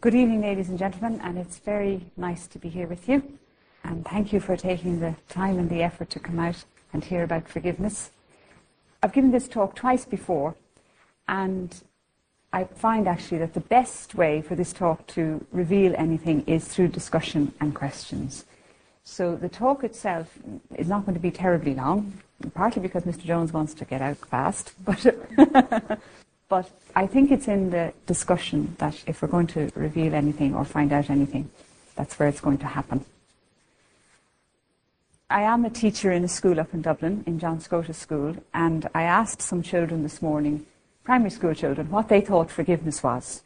Good evening, ladies and gentlemen, and it's very nice to be here with you. And thank you for taking the time and the effort to come out and hear about forgiveness. I've given this talk twice before, and I find actually that the best way for this talk to reveal anything is through discussion and questions. So the talk itself is not going to be terribly long, partly because Mr. Jones wants to get out fast, but but I think it's in the discussion that if we're going to reveal anything or find out anything, that's where it's going to happen. I am a teacher in a school up in Dublin, in John Scotus School, and I asked some children this morning primary school children what they thought forgiveness was.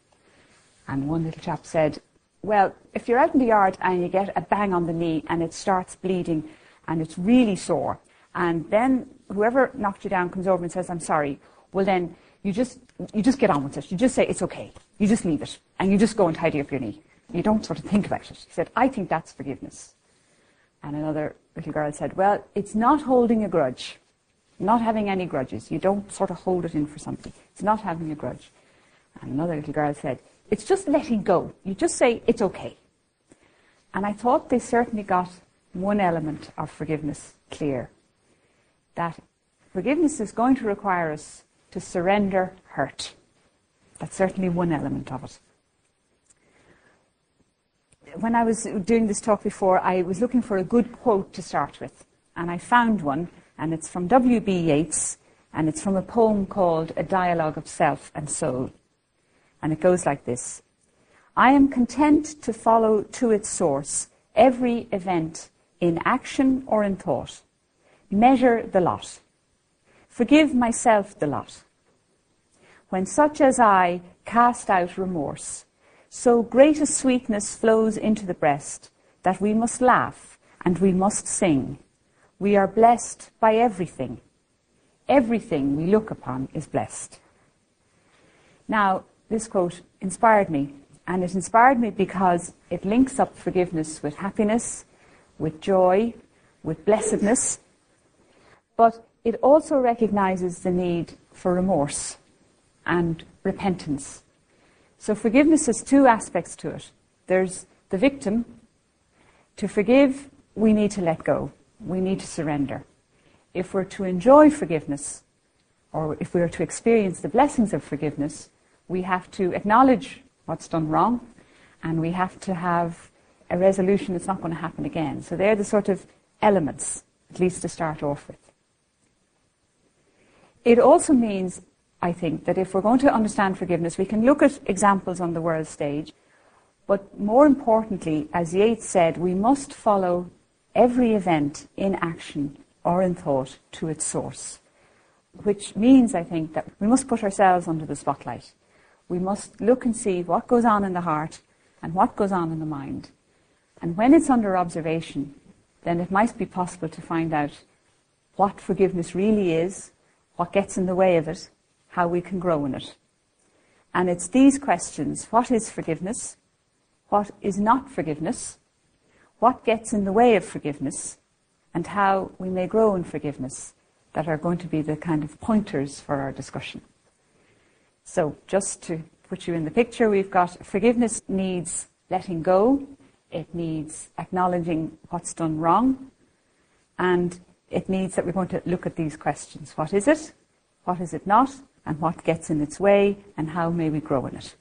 And one little chap said, Well, if you're out in the yard and you get a bang on the knee and it starts bleeding and it's really sore, and then whoever knocked you down comes over and says, I'm sorry, well, then you just, you just get on with it. You just say, It's okay. You just leave it. And you just go and tidy up your knee. You don't sort of think about it. He said, I think that's forgiveness. And another little girl said, Well, it's not holding a grudge not having any grudges. You don't sort of hold it in for something. It's not having a grudge. And another little girl said, it's just letting go. You just say, it's okay. And I thought they certainly got one element of forgiveness clear. That forgiveness is going to require us to surrender hurt. That's certainly one element of it. When I was doing this talk before, I was looking for a good quote to start with. And I found one and it's from W.B. Yeats, and it's from a poem called A Dialogue of Self and Soul. And it goes like this I am content to follow to its source every event in action or in thought. Measure the lot. Forgive myself the lot. When such as I cast out remorse, so great a sweetness flows into the breast that we must laugh and we must sing we are blessed by everything. Everything we look upon is blessed. Now, this quote inspired me, and it inspired me because it links up forgiveness with happiness, with joy, with blessedness, but it also recognizes the need for remorse and repentance. So forgiveness has two aspects to it. There's the victim. To forgive, we need to let go we need to surrender. If we're to enjoy forgiveness, or if we are to experience the blessings of forgiveness, we have to acknowledge what's done wrong, and we have to have a resolution it's not going to happen again. So they're the sort of elements, at least to start off with. It also means, I think, that if we're going to understand forgiveness, we can look at examples on the world stage, but more importantly, as Yeats said, we must follow every event in action or in thought to its source. Which means, I think, that we must put ourselves under the spotlight. We must look and see what goes on in the heart and what goes on in the mind. And when it's under observation, then it might be possible to find out what forgiveness really is, what gets in the way of it, how we can grow in it. And it's these questions what is forgiveness? What is not forgiveness? what gets in the way of forgiveness and how we may grow in forgiveness that are going to be the kind of pointers for our discussion. So, just to put you in the picture, we've got forgiveness needs letting go, it needs acknowledging what's done wrong, and it needs that we're going to look at these questions. What is it? What is it not? And what gets in its way? And how may we grow in it?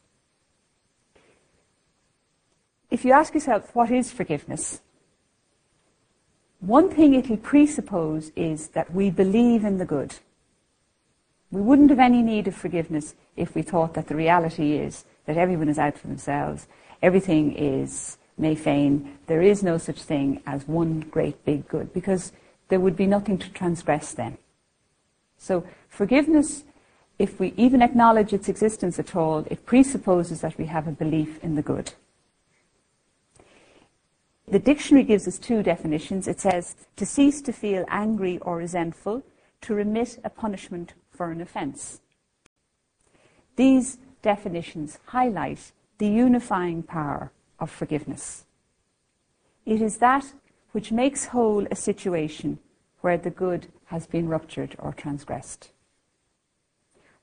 if you ask yourself, what is forgiveness? One thing it'll presuppose is that we believe in the good. We wouldn't have any need of forgiveness if we thought that the reality is that everyone is out for themselves, everything is Mayfain, there is no such thing as one great big good, because there would be nothing to transgress then. So forgiveness, if we even acknowledge its existence at all, it presupposes that we have a belief in the good. The dictionary gives us two definitions. It says to cease to feel angry or resentful, to remit a punishment for an offence. These definitions highlight the unifying power of forgiveness. It is that which makes whole a situation where the good has been ruptured or transgressed.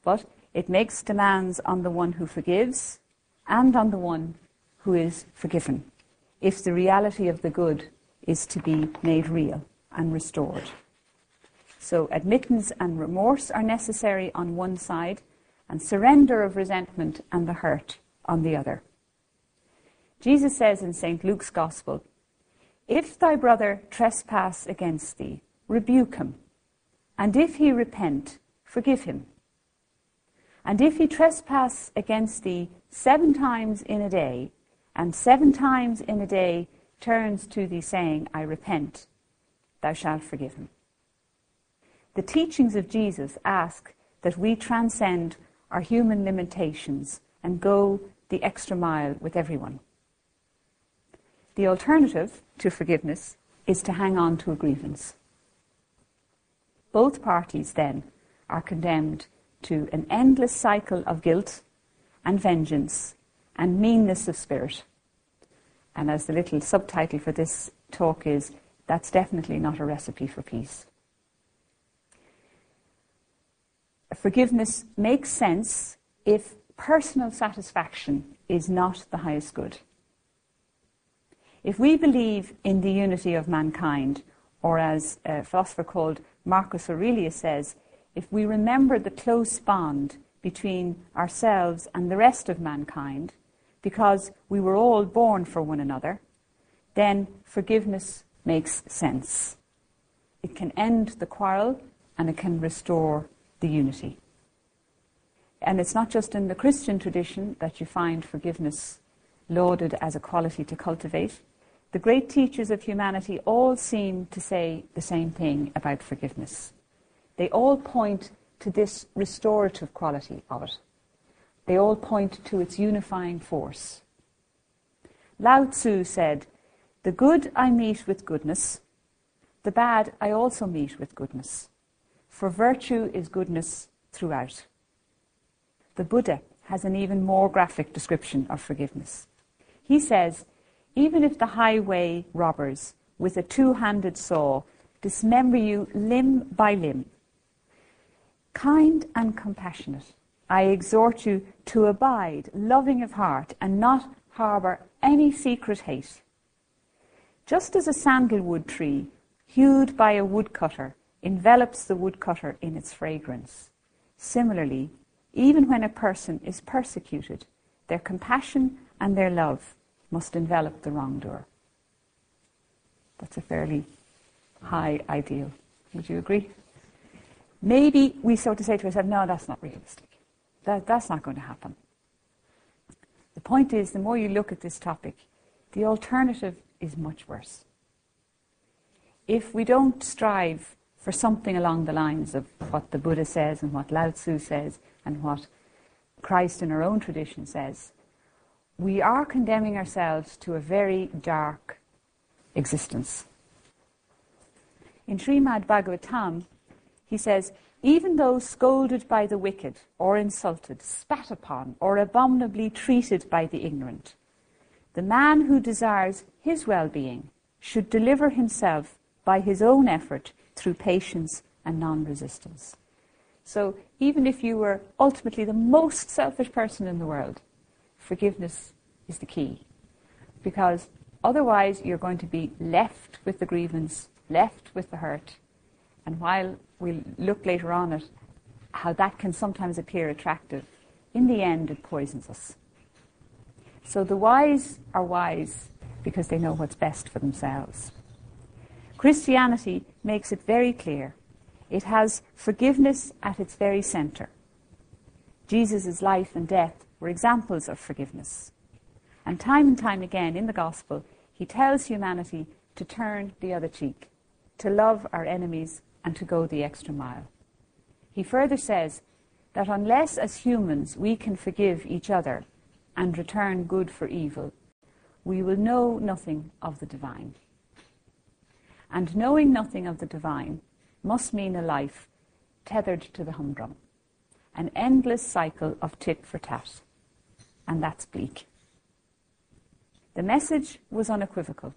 But it makes demands on the one who forgives and on the one who is forgiven if the reality of the good is to be made real and restored. So admittance and remorse are necessary on one side, and surrender of resentment and the hurt on the other. Jesus says in St. Luke's Gospel, If thy brother trespass against thee, rebuke him, and if he repent, forgive him. And if he trespass against thee seven times in a day, and seven times in a day turns to thee saying, I repent, thou shalt forgive him. The teachings of Jesus ask that we transcend our human limitations and go the extra mile with everyone. The alternative to forgiveness is to hang on to a grievance. Both parties then are condemned to an endless cycle of guilt and vengeance and meanness of spirit. And as the little subtitle for this talk is, that's definitely not a recipe for peace. Forgiveness makes sense if personal satisfaction is not the highest good. If we believe in the unity of mankind, or as a philosopher called Marcus Aurelius says, if we remember the close bond between ourselves and the rest of mankind, because we were all born for one another, then forgiveness makes sense. It can end the quarrel and it can restore the unity. And it's not just in the Christian tradition that you find forgiveness lauded as a quality to cultivate. The great teachers of humanity all seem to say the same thing about forgiveness. They all point to this restorative quality of it. They all point to its unifying force. Lao Tzu said, The good I meet with goodness, the bad I also meet with goodness, for virtue is goodness throughout. The Buddha has an even more graphic description of forgiveness. He says, Even if the highway robbers with a two handed saw dismember you limb by limb, kind and compassionate, I exhort you to abide, loving of heart, and not harbour any secret hate. Just as a sandalwood tree, hewed by a woodcutter, envelops the woodcutter in its fragrance, similarly, even when a person is persecuted, their compassion and their love must envelop the wrongdoer. That's a fairly high ideal. Would you agree? Maybe we sort of say to ourselves, no, that's not realistic. That, that's not going to happen. The point is, the more you look at this topic, the alternative is much worse. If we don't strive for something along the lines of what the Buddha says and what Lao Tzu says and what Christ in our own tradition says, we are condemning ourselves to a very dark existence. In Srimad Bhagavatam, he says, even though scolded by the wicked, or insulted, spat upon, or abominably treated by the ignorant, the man who desires his well being should deliver himself by his own effort through patience and non resistance. So, even if you were ultimately the most selfish person in the world, forgiveness is the key. Because otherwise, you're going to be left with the grievance, left with the hurt. And while we'll look later on at how that can sometimes appear attractive. In the end, it poisons us. So the wise are wise because they know what's best for themselves. Christianity makes it very clear. It has forgiveness at its very center. Jesus' life and death were examples of forgiveness. And time and time again in the Gospel, he tells humanity to turn the other cheek, to love our enemies and to go the extra mile. He further says that unless as humans we can forgive each other and return good for evil, we will know nothing of the divine. And knowing nothing of the divine must mean a life tethered to the humdrum, an endless cycle of tit for tat. And that's bleak. The message was unequivocal.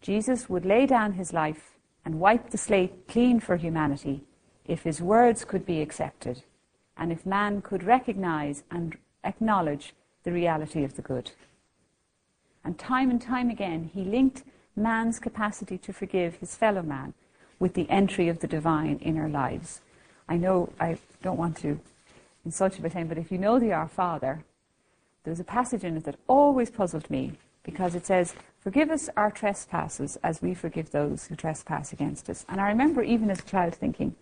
Jesus would lay down his life and wipe the slate clean for humanity if his words could be accepted and if man could recognize and acknowledge the reality of the good. And time and time again, he linked man's capacity to forgive his fellow man with the entry of the divine in our lives. I know I don't want to insult you by saying, but if you know the Our Father, there's a passage in it that always puzzled me because it says, Forgive us our trespasses as we forgive those who trespass against us. And I remember even as a child thinking,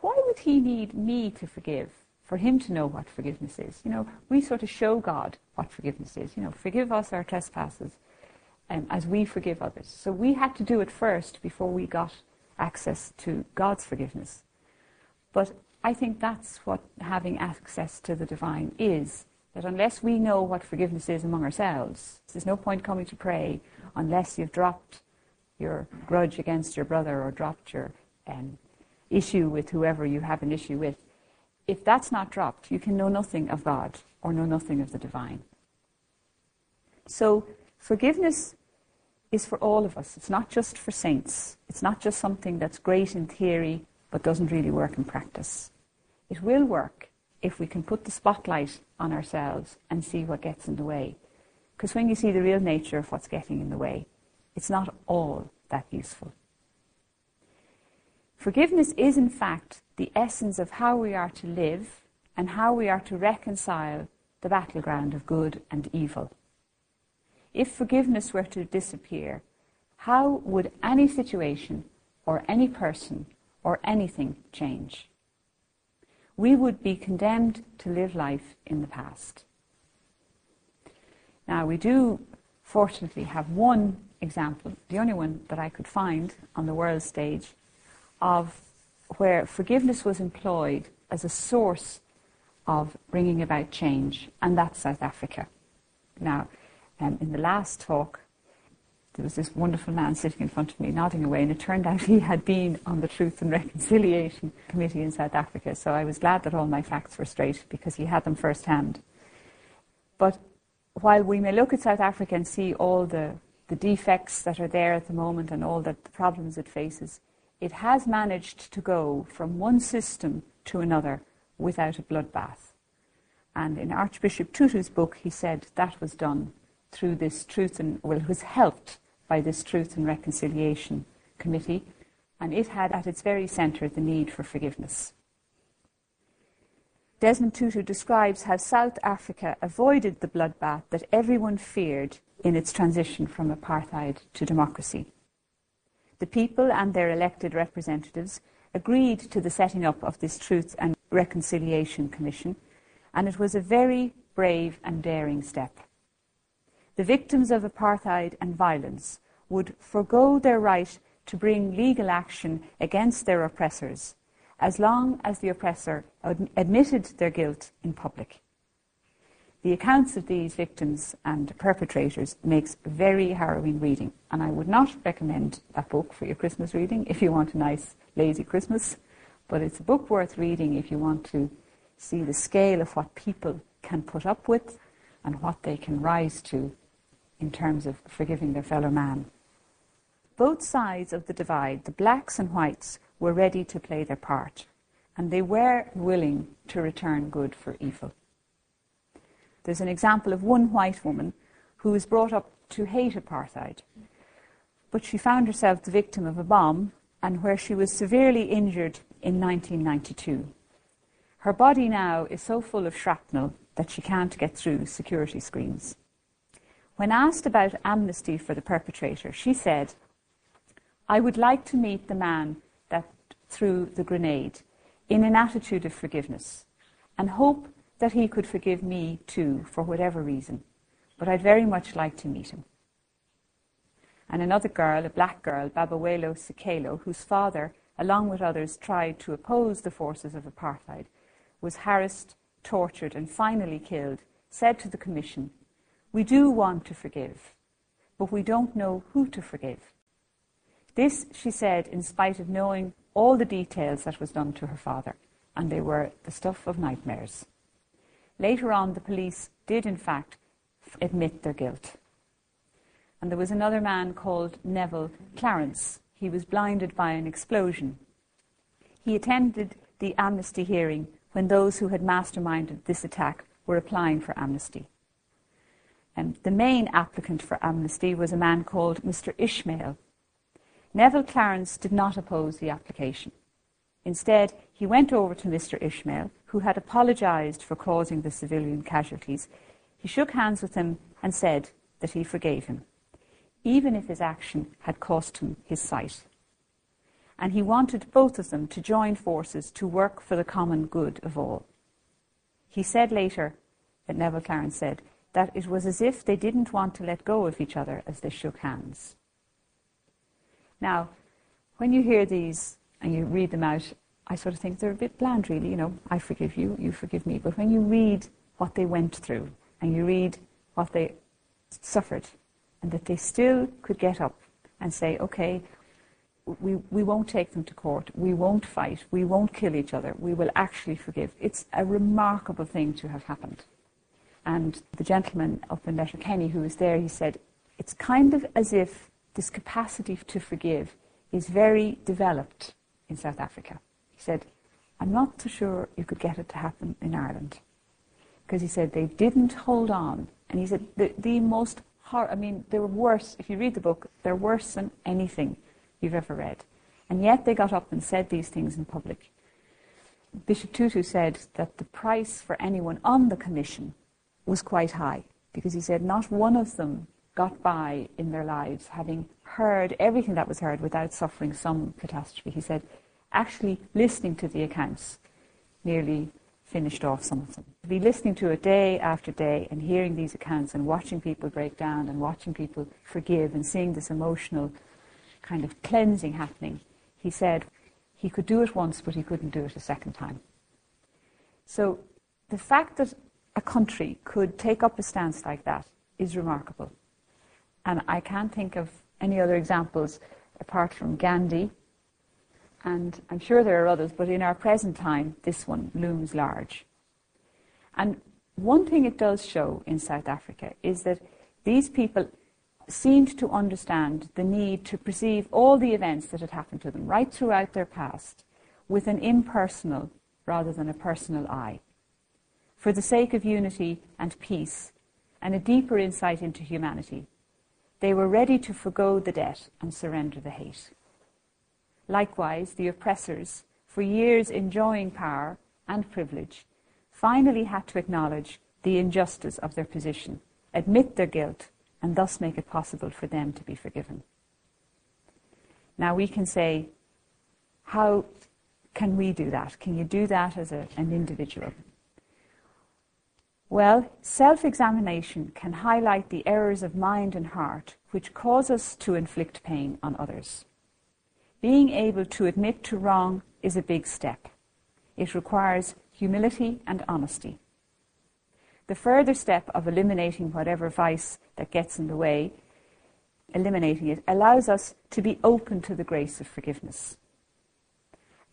why would he need me to forgive for him to know what forgiveness is? You know, we sort of show God what forgiveness is. You know, forgive us our trespasses um, as we forgive others. So we had to do it first before we got access to God's forgiveness. But I think that's what having access to the divine is. That unless we know what forgiveness is among ourselves, there's no point coming to pray unless you've dropped your grudge against your brother or dropped your um, issue with whoever you have an issue with. If that's not dropped, you can know nothing of God or know nothing of the divine. So, forgiveness is for all of us. It's not just for saints. It's not just something that's great in theory but doesn't really work in practice. It will work if we can put the spotlight on ourselves and see what gets in the way. Because when you see the real nature of what's getting in the way, it's not all that useful. Forgiveness is, in fact, the essence of how we are to live and how we are to reconcile the battleground of good and evil. If forgiveness were to disappear, how would any situation or any person or anything change? We would be condemned to live life in the past. Now, we do fortunately have one example, the only one that I could find on the world stage, of where forgiveness was employed as a source of bringing about change, and that's South Africa. Now, um, in the last talk, there was this wonderful man sitting in front of me, nodding away, and it turned out he had been on the Truth and Reconciliation Committee in South Africa. So I was glad that all my facts were straight because he had them firsthand. But while we may look at South Africa and see all the, the defects that are there at the moment and all the, the problems it faces, it has managed to go from one system to another without a bloodbath. And in Archbishop Tutu's book, he said that was done through this truth and, well, was helped by this Truth and Reconciliation Committee, and it had at its very centre the need for forgiveness. Desmond Tutu describes how South Africa avoided the bloodbath that everyone feared in its transition from apartheid to democracy. The people and their elected representatives agreed to the setting up of this Truth and Reconciliation Commission, and it was a very brave and daring step the victims of apartheid and violence would forego their right to bring legal action against their oppressors as long as the oppressor ad- admitted their guilt in public. The accounts of these victims and perpetrators makes very harrowing reading, and I would not recommend that book for your Christmas reading if you want a nice, lazy Christmas, but it's a book worth reading if you want to see the scale of what people can put up with and what they can rise to in terms of forgiving their fellow man. Both sides of the divide, the blacks and whites, were ready to play their part, and they were willing to return good for evil. There's an example of one white woman who was brought up to hate apartheid, but she found herself the victim of a bomb and where she was severely injured in 1992. Her body now is so full of shrapnel that she can't get through security screens. When asked about amnesty for the perpetrator, she said, I would like to meet the man that threw the grenade in an attitude of forgiveness and hope that he could forgive me too for whatever reason. But I'd very much like to meet him. And another girl, a black girl, Babawelo Sikelo, whose father, along with others, tried to oppose the forces of apartheid, was harassed, tortured, and finally killed, said to the Commission, we do want to forgive, but we don't know who to forgive. This, she said, in spite of knowing all the details that was done to her father, and they were the stuff of nightmares. Later on, the police did, in fact, admit their guilt. And there was another man called Neville Clarence. He was blinded by an explosion. He attended the amnesty hearing when those who had masterminded this attack were applying for amnesty. And the main applicant for amnesty was a man called Mr. Ishmael. Neville Clarence did not oppose the application. Instead, he went over to Mr. Ishmael, who had apologised for causing the civilian casualties. He shook hands with him and said that he forgave him, even if his action had cost him his sight. And he wanted both of them to join forces to work for the common good of all. He said later, that Neville Clarence said, that it was as if they didn't want to let go of each other as they shook hands. Now, when you hear these and you read them out, I sort of think they're a bit bland, really. You know, I forgive you, you forgive me. But when you read what they went through and you read what they suffered, and that they still could get up and say, okay, we, we won't take them to court, we won't fight, we won't kill each other, we will actually forgive. It's a remarkable thing to have happened. And the gentleman up in Letterkenny who was there, he said, it's kind of as if this capacity to forgive is very developed in South Africa. He said, I'm not so sure you could get it to happen in Ireland. Because he said they didn't hold on. And he said the, the most hard, I mean, they were worse, if you read the book, they're worse than anything you've ever read. And yet they got up and said these things in public. Bishop Tutu said that the price for anyone on the commission was quite high because he said not one of them got by in their lives having heard everything that was heard without suffering some catastrophe. He said actually listening to the accounts nearly finished off some of them. To be listening to it day after day and hearing these accounts and watching people break down and watching people forgive and seeing this emotional kind of cleansing happening, he said he could do it once but he couldn't do it a second time. So the fact that a country could take up a stance like that is remarkable. And I can't think of any other examples apart from Gandhi and I'm sure there are others, but in our present time, this one looms large. And one thing it does show in South Africa is that these people seemed to understand the need to perceive all the events that had happened to them right throughout their past with an impersonal rather than a personal eye. For the sake of unity and peace and a deeper insight into humanity, they were ready to forego the debt and surrender the hate. Likewise, the oppressors, for years enjoying power and privilege, finally had to acknowledge the injustice of their position, admit their guilt, and thus make it possible for them to be forgiven. Now we can say, how can we do that? Can you do that as a, an individual? Well, self examination can highlight the errors of mind and heart which cause us to inflict pain on others. Being able to admit to wrong is a big step. It requires humility and honesty. The further step of eliminating whatever vice that gets in the way, eliminating it, allows us to be open to the grace of forgiveness.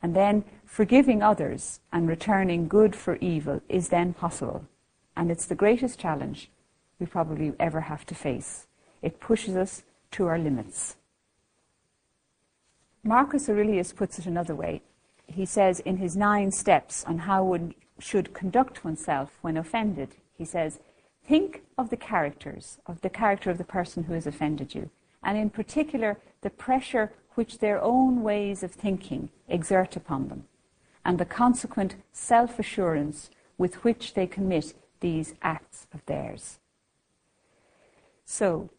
And then forgiving others and returning good for evil is then possible. And it's the greatest challenge we probably ever have to face. It pushes us to our limits. Marcus Aurelius puts it another way. He says in his nine steps on how one should conduct oneself when offended, he says, think of the characters, of the character of the person who has offended you, and in particular the pressure which their own ways of thinking exert upon them, and the consequent self assurance with which they commit these acts of theirs. So,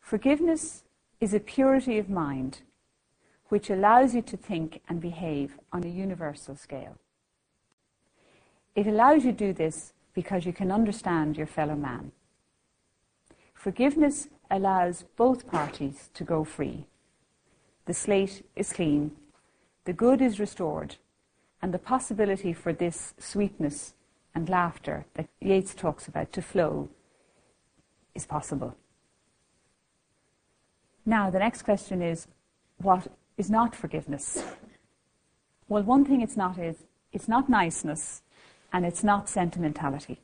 forgiveness is a purity of mind which allows you to think and behave on a universal scale. It allows you to do this because you can understand your fellow man. Forgiveness allows both parties to go free. The slate is clean, the good is restored, and the possibility for this sweetness and laughter that Yeats talks about to flow is possible. Now, the next question is what is not forgiveness. Well, one thing it's not is it's not niceness and it's not sentimentality.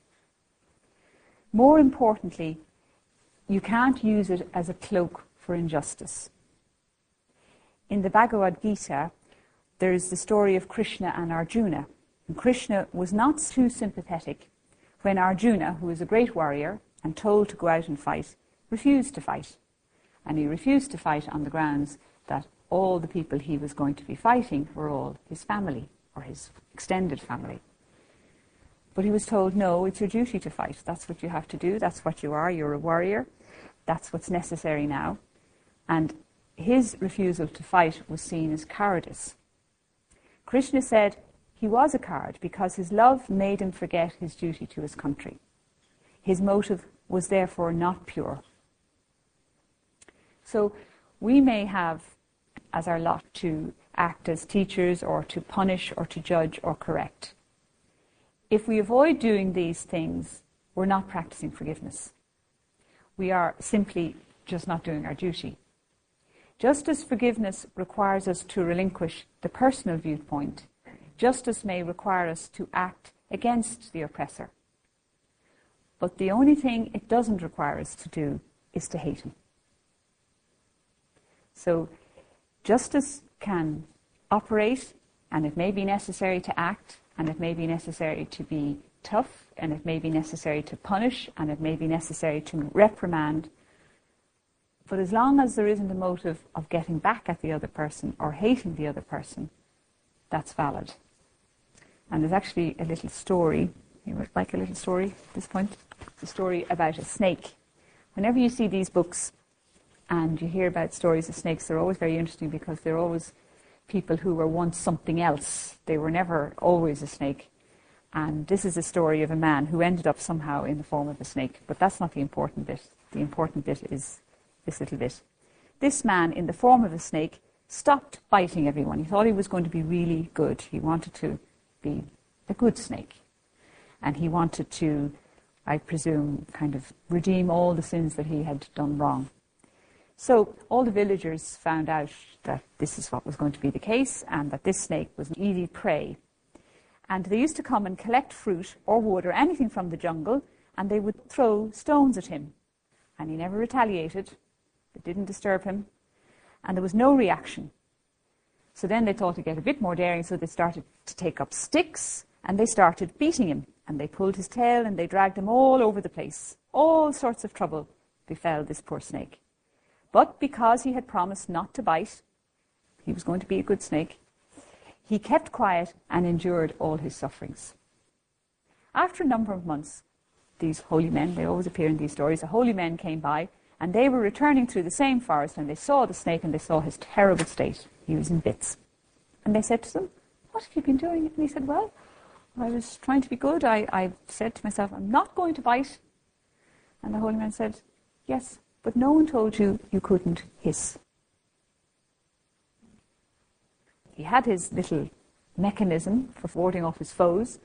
More importantly, you can't use it as a cloak for injustice. In the Bhagavad Gita, there is the story of Krishna and Arjuna. Krishna was not too sympathetic when Arjuna, who was a great warrior and told to go out and fight, refused to fight. And he refused to fight on the grounds that all the people he was going to be fighting were all his family or his extended family. But he was told, no, it's your duty to fight. That's what you have to do. That's what you are. You're a warrior. That's what's necessary now. And his refusal to fight was seen as cowardice. Krishna said he was a coward because his love made him forget his duty to his country. His motive was therefore not pure. So we may have as our lot to act as teachers or to punish or to judge or correct. If we avoid doing these things, we're not practicing forgiveness. We are simply just not doing our duty. Just as forgiveness requires us to relinquish the personal viewpoint, justice may require us to act against the oppressor. But the only thing it doesn't require us to do is to hate him. So justice can operate, and it may be necessary to act, and it may be necessary to be tough, and it may be necessary to punish, and it may be necessary to reprimand. But as long as there isn't a motive of getting back at the other person or hating the other person, that's valid. And there's actually a little story. You would like a little story at this point? It's a story about a snake. Whenever you see these books and you hear about stories of snakes, they're always very interesting because they're always people who were once something else. They were never always a snake. And this is a story of a man who ended up somehow in the form of a snake. But that's not the important bit. The important bit is this little bit. This man, in the form of a snake, stopped biting everyone. He thought he was going to be really good. He wanted to be a good snake. And he wanted to, I presume, kind of redeem all the sins that he had done wrong. So all the villagers found out that this is what was going to be the case and that this snake was an easy prey. And they used to come and collect fruit or wood or anything from the jungle and they would throw stones at him. And he never retaliated. It didn't disturb him. And there was no reaction. So then they thought to get a bit more daring, so they started to take up sticks and they started beating him. And they pulled his tail and they dragged him all over the place. All sorts of trouble befell this poor snake. But because he had promised not to bite, he was going to be a good snake, he kept quiet and endured all his sufferings. After a number of months, these holy men, they always appear in these stories, the holy men came by and they were returning through the same forest and they saw the snake and they saw his terrible state. He was in bits. And they said to them, What have you been doing? And he said, Well, I was trying to be good. I, I said to myself, I'm not going to bite. And the holy man said, Yes, but no one told you you couldn't hiss. He had his little mechanism for warding off his foes,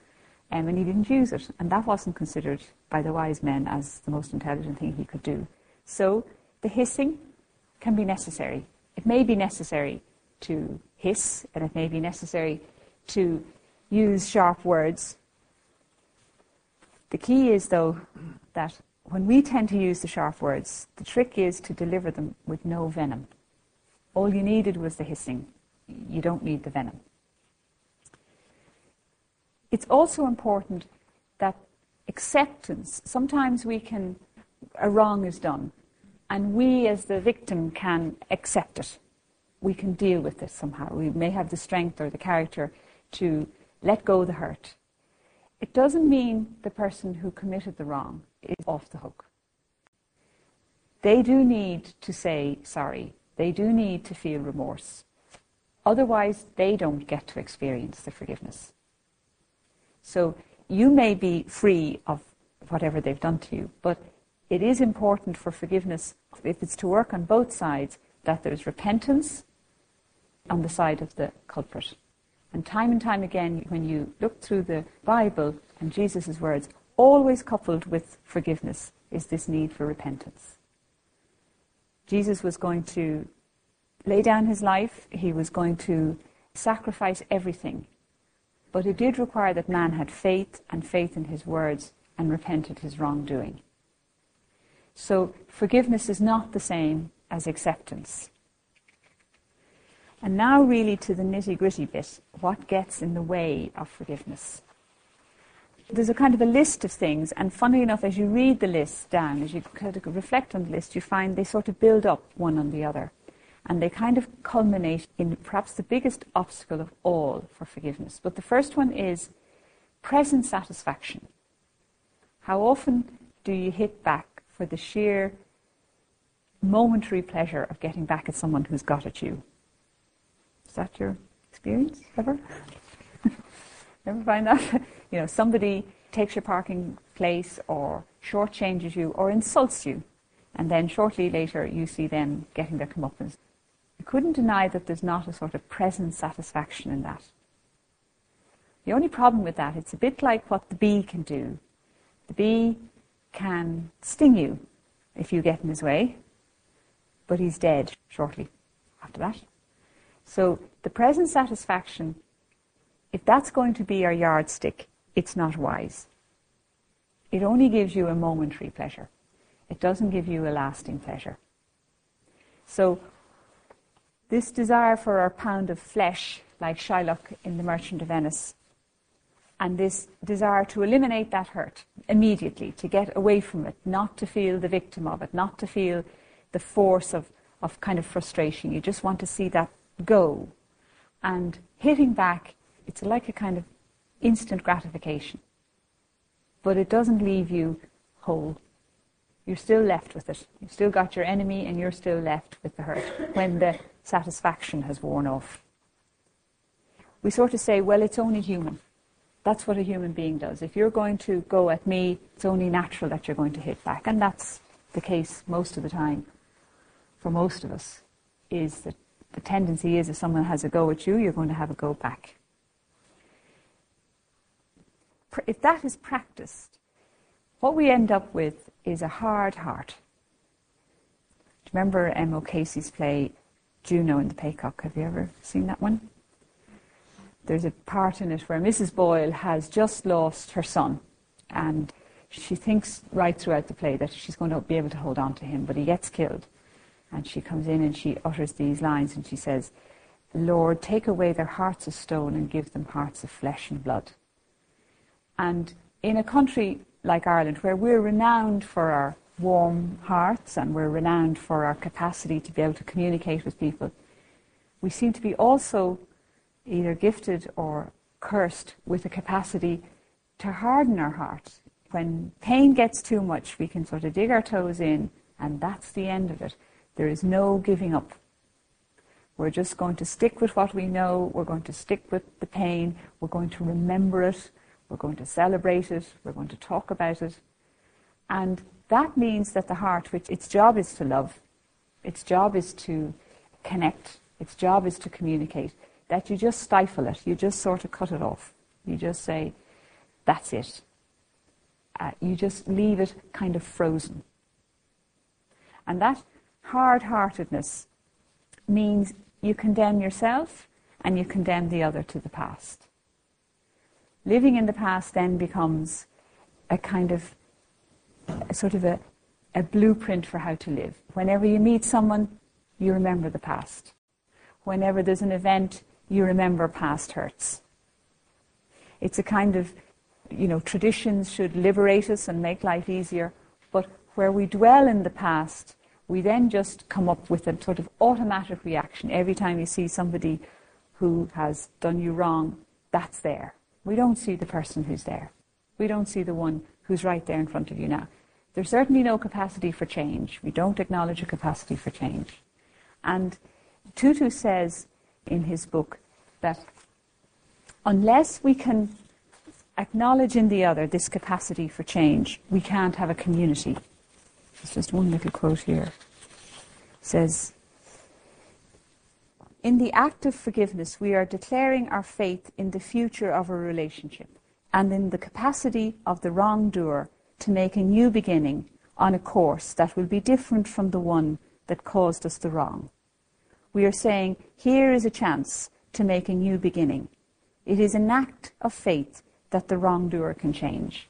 um, and he didn't use it. And that wasn't considered by the wise men as the most intelligent thing he could do. So the hissing can be necessary. It may be necessary to hiss, and it may be necessary to use sharp words. The key is, though, that when we tend to use the sharp words, the trick is to deliver them with no venom. All you needed was the hissing. You don't need the venom. It's also important that acceptance, sometimes we can, a wrong is done, and we as the victim can accept it. We can deal with this somehow. We may have the strength or the character to let go the hurt. It doesn't mean the person who committed the wrong is off the hook. They do need to say sorry. They do need to feel remorse. Otherwise, they don't get to experience the forgiveness. So you may be free of whatever they've done to you, but it is important for forgiveness, if it's to work on both sides, that there's repentance on the side of the culprit. And time and time again, when you look through the Bible and Jesus' words, always coupled with forgiveness is this need for repentance. Jesus was going to lay down his life, he was going to sacrifice everything. But it did require that man had faith and faith in his words and repented his wrongdoing. So forgiveness is not the same as acceptance. And now, really, to the nitty gritty bit what gets in the way of forgiveness? there's a kind of a list of things, and funnily enough, as you read the list down, as you kind of reflect on the list, you find they sort of build up one on the other. And they kind of culminate in perhaps the biggest obstacle of all for forgiveness. But the first one is present satisfaction. How often do you hit back for the sheer momentary pleasure of getting back at someone who's got at you? Is that your experience ever? Ever find that? you know, somebody takes your parking place or shortchanges you or insults you, and then shortly later you see them getting their comeuppance. You couldn't deny that there's not a sort of present satisfaction in that. The only problem with that, it's a bit like what the bee can do. The bee can sting you if you get in his way, but he's dead shortly after that. So the present satisfaction if that's going to be our yardstick, it's not wise. It only gives you a momentary pleasure. It doesn't give you a lasting pleasure. So, this desire for our pound of flesh, like Shylock in The Merchant of Venice, and this desire to eliminate that hurt immediately, to get away from it, not to feel the victim of it, not to feel the force of, of kind of frustration. You just want to see that go. And hitting back it's like a kind of instant gratification. But it doesn't leave you whole. You're still left with it. You've still got your enemy and you're still left with the hurt when the satisfaction has worn off. We sort of say, well, it's only human. That's what a human being does. If you're going to go at me, it's only natural that you're going to hit back. And that's the case most of the time for most of us, is that the tendency is if someone has a go at you, you're going to have a go back if that is practiced, what we end up with is a hard heart. Do you remember M. O'Casey's play Juno and the Paycock? Have you ever seen that one? There's a part in it where Mrs. Boyle has just lost her son, and she thinks right throughout the play that she's going to be able to hold on to him, but he gets killed. And she comes in and she utters these lines and she says, Lord, take away their hearts of stone and give them hearts of flesh and blood. And in a country like Ireland, where we're renowned for our warm hearts and we're renowned for our capacity to be able to communicate with people, we seem to be also either gifted or cursed with a capacity to harden our heart. When pain gets too much, we can sort of dig our toes in, and that's the end of it. There is no giving up. We're just going to stick with what we know, we're going to stick with the pain, we're going to remember it, we're going to celebrate it. We're going to talk about it. And that means that the heart, which its job is to love, its job is to connect, its job is to communicate, that you just stifle it. You just sort of cut it off. You just say, that's it. Uh, you just leave it kind of frozen. And that hard heartedness means you condemn yourself and you condemn the other to the past living in the past then becomes a kind of a sort of a, a blueprint for how to live. Whenever you meet someone, you remember the past. Whenever there's an event, you remember past hurts. It's a kind of, you know, traditions should liberate us and make life easier, but where we dwell in the past, we then just come up with a sort of automatic reaction. Every time you see somebody who has done you wrong, that's there. We don't see the person who's there. We don't see the one who's right there in front of you now. There's certainly no capacity for change. We don't acknowledge a capacity for change. And Tutu says in his book that unless we can acknowledge in the other this capacity for change, we can't have a community. There's just one little quote here. It says, in the act of forgiveness, we are declaring our faith in the future of a relationship and in the capacity of the wrongdoer to make a new beginning on a course that will be different from the one that caused us the wrong. We are saying, here is a chance to make a new beginning. It is an act of faith that the wrongdoer can change.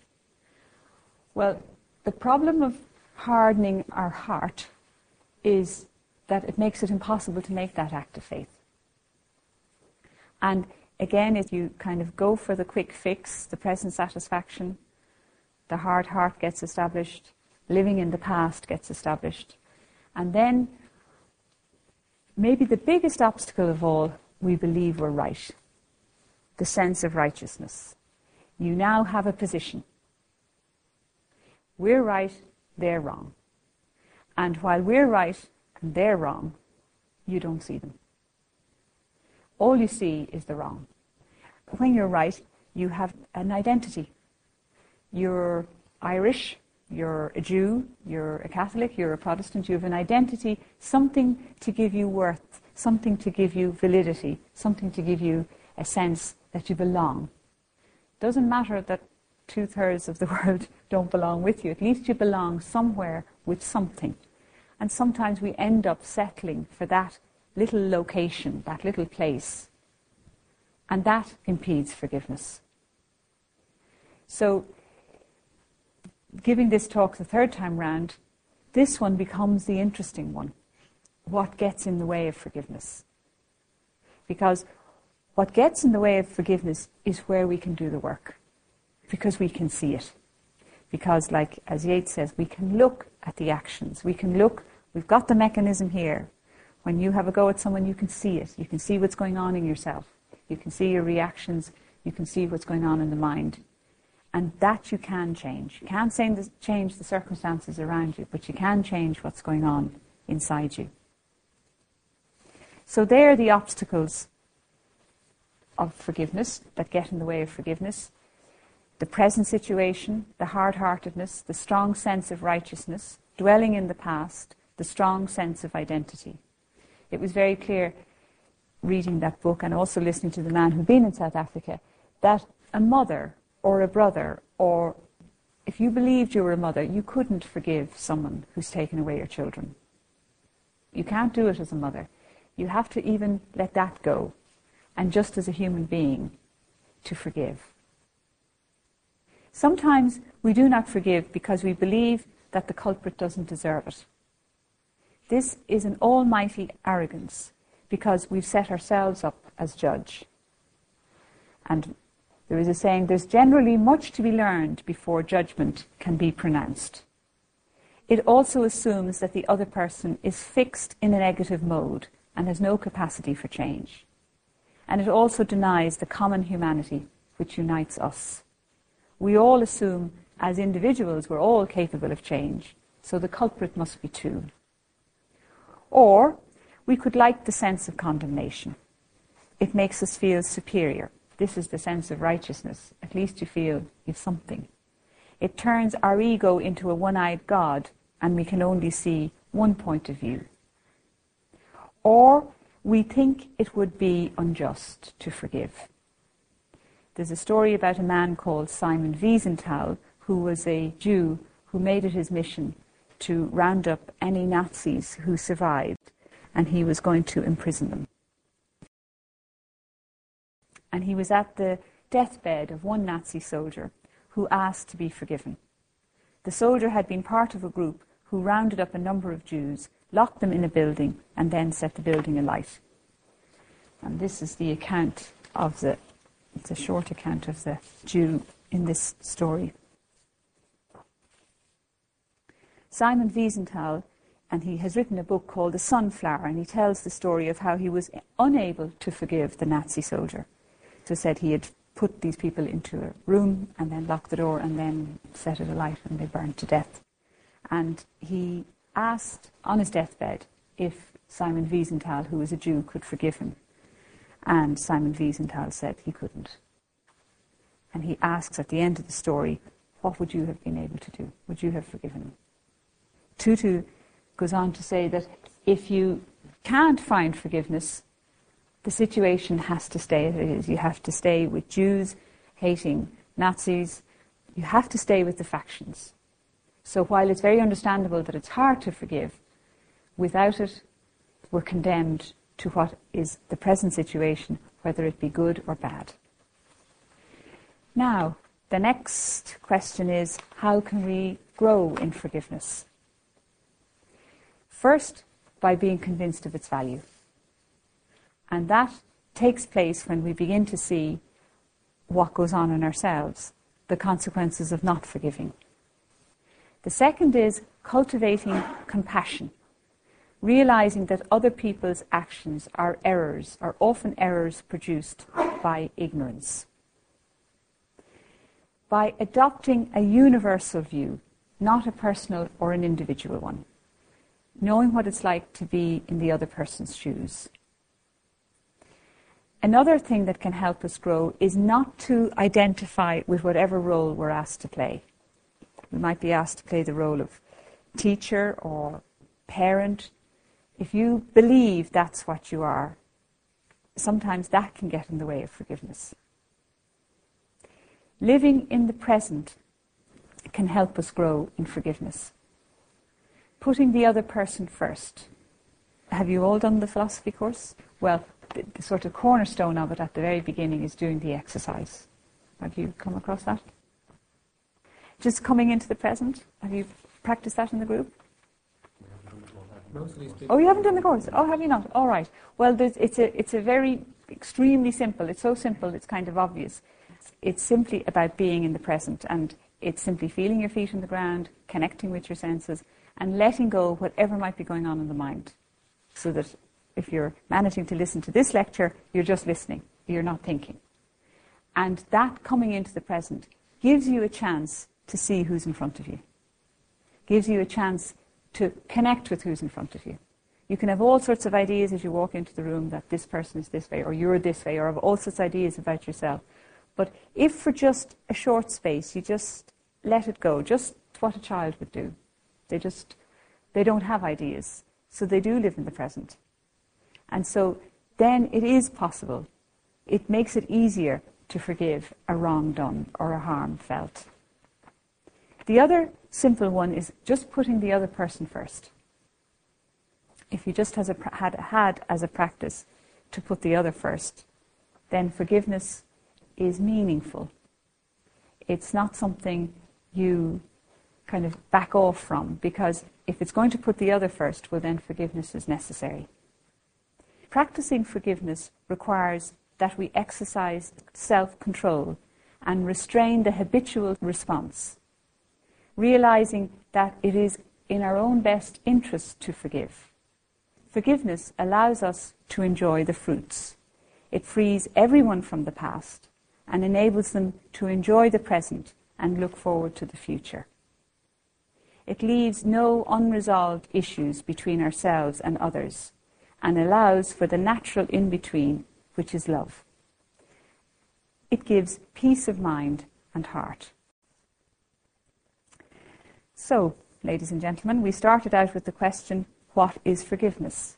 Well, the problem of hardening our heart is that it makes it impossible to make that act of faith. And again, if you kind of go for the quick fix, the present satisfaction, the hard heart gets established, living in the past gets established. And then, maybe the biggest obstacle of all, we believe we're right the sense of righteousness. You now have a position. We're right, they're wrong. And while we're right and they're wrong, you don't see them. All you see is the wrong. When you're right, you have an identity. You're Irish, you're a Jew, you're a Catholic, you're a Protestant, you have an identity, something to give you worth, something to give you validity, something to give you a sense that you belong. Doesn't matter that two thirds of the world don't belong with you, at least you belong somewhere with something. And sometimes we end up settling for that little location, that little place. And that impedes forgiveness. So, giving this talk the third time round, this one becomes the interesting one. What gets in the way of forgiveness? Because what gets in the way of forgiveness is where we can do the work, because we can see it. Because, like as Yeats says, we can look at the actions. We can look, we've got the mechanism here. When you have a go at someone, you can see it. You can see what's going on in yourself. You can see your reactions. You can see what's going on in the mind. And that you can change. You can't change the circumstances around you, but you can change what's going on inside you. So, there are the obstacles of forgiveness that get in the way of forgiveness the present situation, the hard heartedness, the strong sense of righteousness, dwelling in the past, the strong sense of identity. It was very clear reading that book and also listening to the man who'd been in South Africa that a mother or a brother or if you believed you were a mother, you couldn't forgive someone who's taken away your children. You can't do it as a mother. You have to even let that go and just as a human being to forgive. Sometimes we do not forgive because we believe that the culprit doesn't deserve it. This is an almighty arrogance because we've set ourselves up as judge. And there is a saying, there's generally much to be learned before judgment can be pronounced. It also assumes that the other person is fixed in a negative mode and has no capacity for change and it also denies the common humanity which unites us. We all assume, as individuals, we're all capable of change, so the culprit must be two. Or we could like the sense of condemnation. It makes us feel superior. This is the sense of righteousness. At least you feel you've something. It turns our ego into a one eyed God, and we can only see one point of view. Or we think it would be unjust to forgive. There's a story about a man called Simon Wiesenthal, who was a Jew who made it his mission to round up any Nazis who survived, and he was going to imprison them. And he was at the deathbed of one Nazi soldier who asked to be forgiven. The soldier had been part of a group who rounded up a number of Jews locked them in a building, and then set the building alight. And this is the account of the, it's a short account of the Jew in this story. Simon Wiesenthal, and he has written a book called The Sunflower, and he tells the story of how he was unable to forgive the Nazi soldier. So said he had put these people into a room and then locked the door and then set it alight and they burned to death. And he asked on his deathbed if Simon Wiesenthal, who was a Jew, could forgive him. And Simon Wiesenthal said he couldn't. And he asks at the end of the story, What would you have been able to do? Would you have forgiven him? Tutu goes on to say that if you can't find forgiveness, the situation has to stay as it is. You have to stay with Jews hating Nazis. You have to stay with the factions. So while it's very understandable that it's hard to forgive, without it, we're condemned to what is the present situation, whether it be good or bad. Now, the next question is how can we grow in forgiveness? First, by being convinced of its value. And that takes place when we begin to see what goes on in ourselves, the consequences of not forgiving. The second is cultivating compassion, realizing that other people's actions are errors, are often errors produced by ignorance. By adopting a universal view, not a personal or an individual one, knowing what it's like to be in the other person's shoes. Another thing that can help us grow is not to identify with whatever role we're asked to play. We might be asked to play the role of teacher or parent. If you believe that's what you are, sometimes that can get in the way of forgiveness. Living in the present can help us grow in forgiveness. Putting the other person first. Have you all done the philosophy course? Well, the, the sort of cornerstone of it at the very beginning is doing the exercise. Have you come across that? Just coming into the present. Have you practiced that in the group? Oh, you haven't done the course. Oh, have you not? All right. Well, it's a it's a very extremely simple. It's so simple. It's kind of obvious. It's simply about being in the present, and it's simply feeling your feet on the ground, connecting with your senses, and letting go whatever might be going on in the mind, so that if you're managing to listen to this lecture, you're just listening. You're not thinking. And that coming into the present gives you a chance to see who's in front of you, gives you a chance to connect with who's in front of you. You can have all sorts of ideas as you walk into the room that this person is this way, or you're this way, or have all sorts of ideas about yourself. But if for just a short space you just let it go, just what a child would do, they just, they don't have ideas. So they do live in the present. And so then it is possible. It makes it easier to forgive a wrong done or a harm felt. The other simple one is just putting the other person first. If you just has a, had, had as a practice to put the other first, then forgiveness is meaningful. It's not something you kind of back off from because if it's going to put the other first, well, then forgiveness is necessary. Practicing forgiveness requires that we exercise self control and restrain the habitual response, realizing that it is in our own best interest to forgive. Forgiveness allows us to enjoy the fruits. It frees everyone from the past and enables them to enjoy the present and look forward to the future. It leaves no unresolved issues between ourselves and others and allows for the natural in between, which is love. It gives peace of mind and heart. So, ladies and gentlemen, we started out with the question what is forgiveness?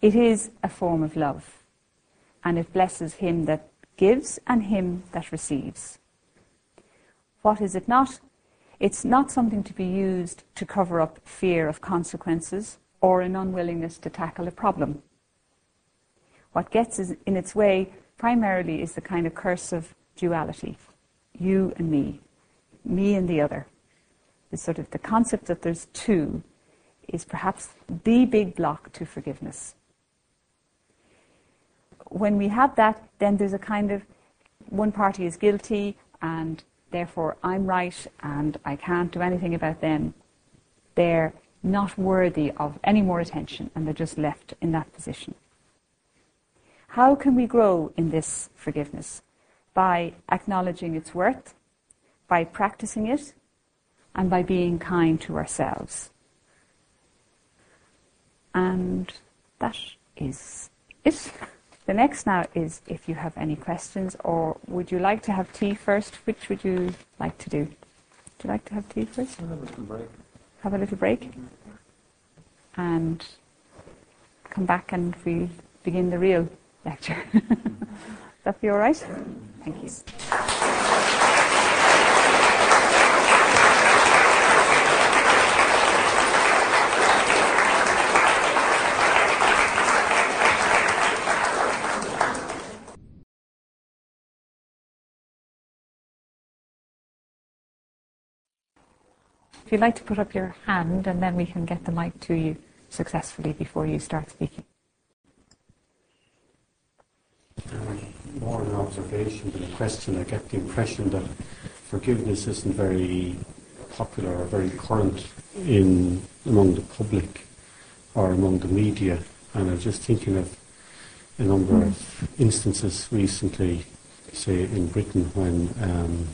It is a form of love, and it blesses him that gives and him that receives. What is it not? It's not something to be used to cover up fear of consequences or an unwillingness to tackle a problem. What gets in its way primarily is the kind of curse of duality you and me, me and the other. The sort of the concept that there's two is perhaps the big block to forgiveness. When we have that, then there's a kind of one party is guilty and therefore I'm right and I can't do anything about them. They're not worthy of any more attention and they're just left in that position. How can we grow in this forgiveness? By acknowledging its worth, by practicing it, and by being kind to ourselves. And that is it. The next now is if you have any questions, or would you like to have tea first? Which would you like to do? Would you like to have tea first? Have a little break. Have a little break? And come back and we begin the real lecture. that be all right? Thank you. If you'd like to put up your hand and then we can get the mic to you successfully before you start speaking. more an observation than a question. I get the impression that forgiveness isn't very popular or very current in among the public or among the media. And I was just thinking of a number mm. of instances recently, say in Britain when um,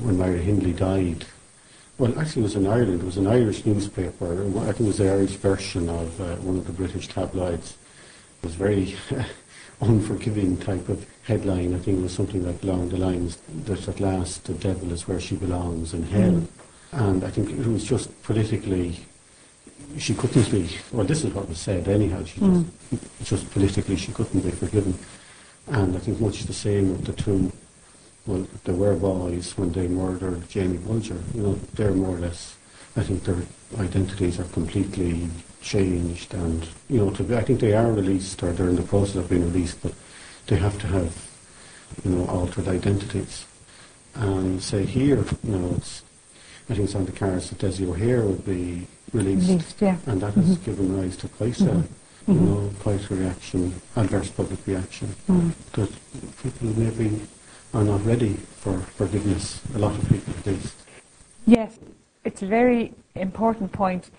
when Myra Hindley died. Well, actually, it was in Ireland. It was an Irish newspaper. I think it was the Irish version of uh, one of the British tabloids. It was very unforgiving type of headline. I think it was something like along the lines that at last the devil is where she belongs in hell. Mm. And I think it was just politically, she couldn't be, well, this is what was said anyhow, she mm. just, just politically she couldn't be forgiven. And I think much the same with the two, well, were boys when they murdered Jamie Bulger. You know, they're more or less, I think their identities are completely changed and, you know, to be, I think they are released or they're in the process of being released, but they have to have, you know, altered identities. And say here, you know, it's, I think it's on the cards that Dessie O'Hare would be released. released yeah. And that has mm-hmm. given rise to quite mm-hmm. a, you mm-hmm. know, quite a reaction, adverse public reaction, mm. that people maybe are not ready for forgiveness, a lot of people at least. Yes, it's a very important point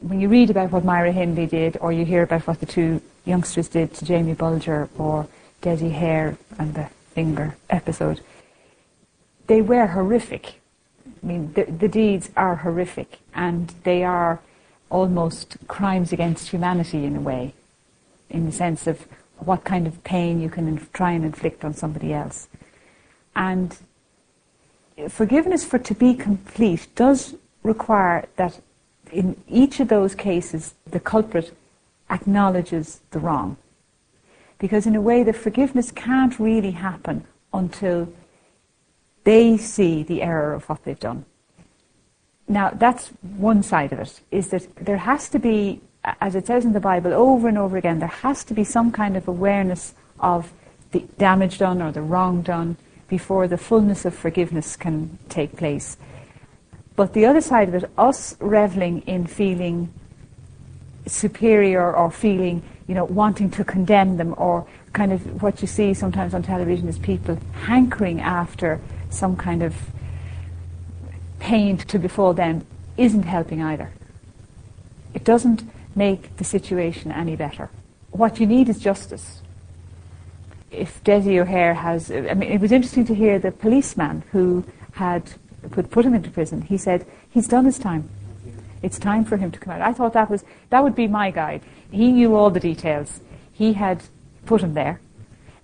when you read about what Myra Hindley did, or you hear about what the two youngsters did to Jamie Bulger or Dessie Hare and the finger episode, they were horrific. I mean, the, the deeds are horrific, and they are almost crimes against humanity in a way, in the sense of what kind of pain you can inf- try and inflict on somebody else. And forgiveness for to be complete does require that in each of those cases, the culprit acknowledges the wrong. Because in a way, the forgiveness can't really happen until they see the error of what they've done. Now, that's one side of it, is that there has to be, as it says in the Bible over and over again, there has to be some kind of awareness of the damage done or the wrong done before the fullness of forgiveness can take place. But the other side of it, us reveling in feeling superior or feeling, you know, wanting to condemn them or kind of what you see sometimes on television is people hankering after some kind of pain to befall them isn't helping either. It doesn't make the situation any better. What you need is justice. If Dessie O'Hare has, I mean, it was interesting to hear the policeman who had could put him into prison, he said, he's done his time. It's time for him to come out. I thought that was that would be my guide. He knew all the details. He had put him there,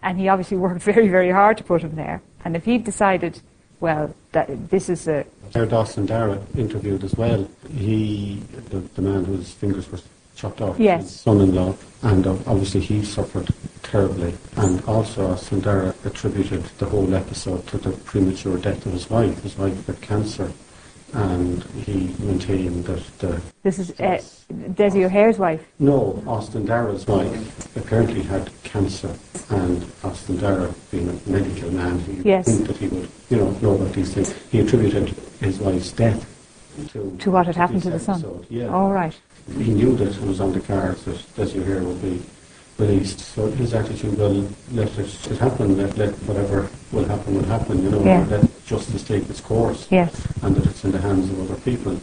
and he obviously worked very, very hard to put him there. And if he'd decided, well, that this is a Dawson Dara interviewed as well. He, the, the man whose fingers were chopped off, yes. his son-in-law, and obviously he suffered terribly. And also, Sundara attributed the whole episode to the premature death of his wife. His wife had cancer, and he maintained that the. This is uh, Dessie O'Hare's wife? No, Austin Darragh's wife apparently had cancer, and Austin Darragh, being a medical man, he yes. think that he would, you know, know about these things. He attributed his wife's death to, to what had happened to the episode. son. Yeah. All right. He knew that it was on the cards that Dessie O'Hare would be released. So his attitude, well, let it, it happen, let, let whatever will happen will happen, you know, yeah. let justice take its course. Yes. And that it's in the hands of other people.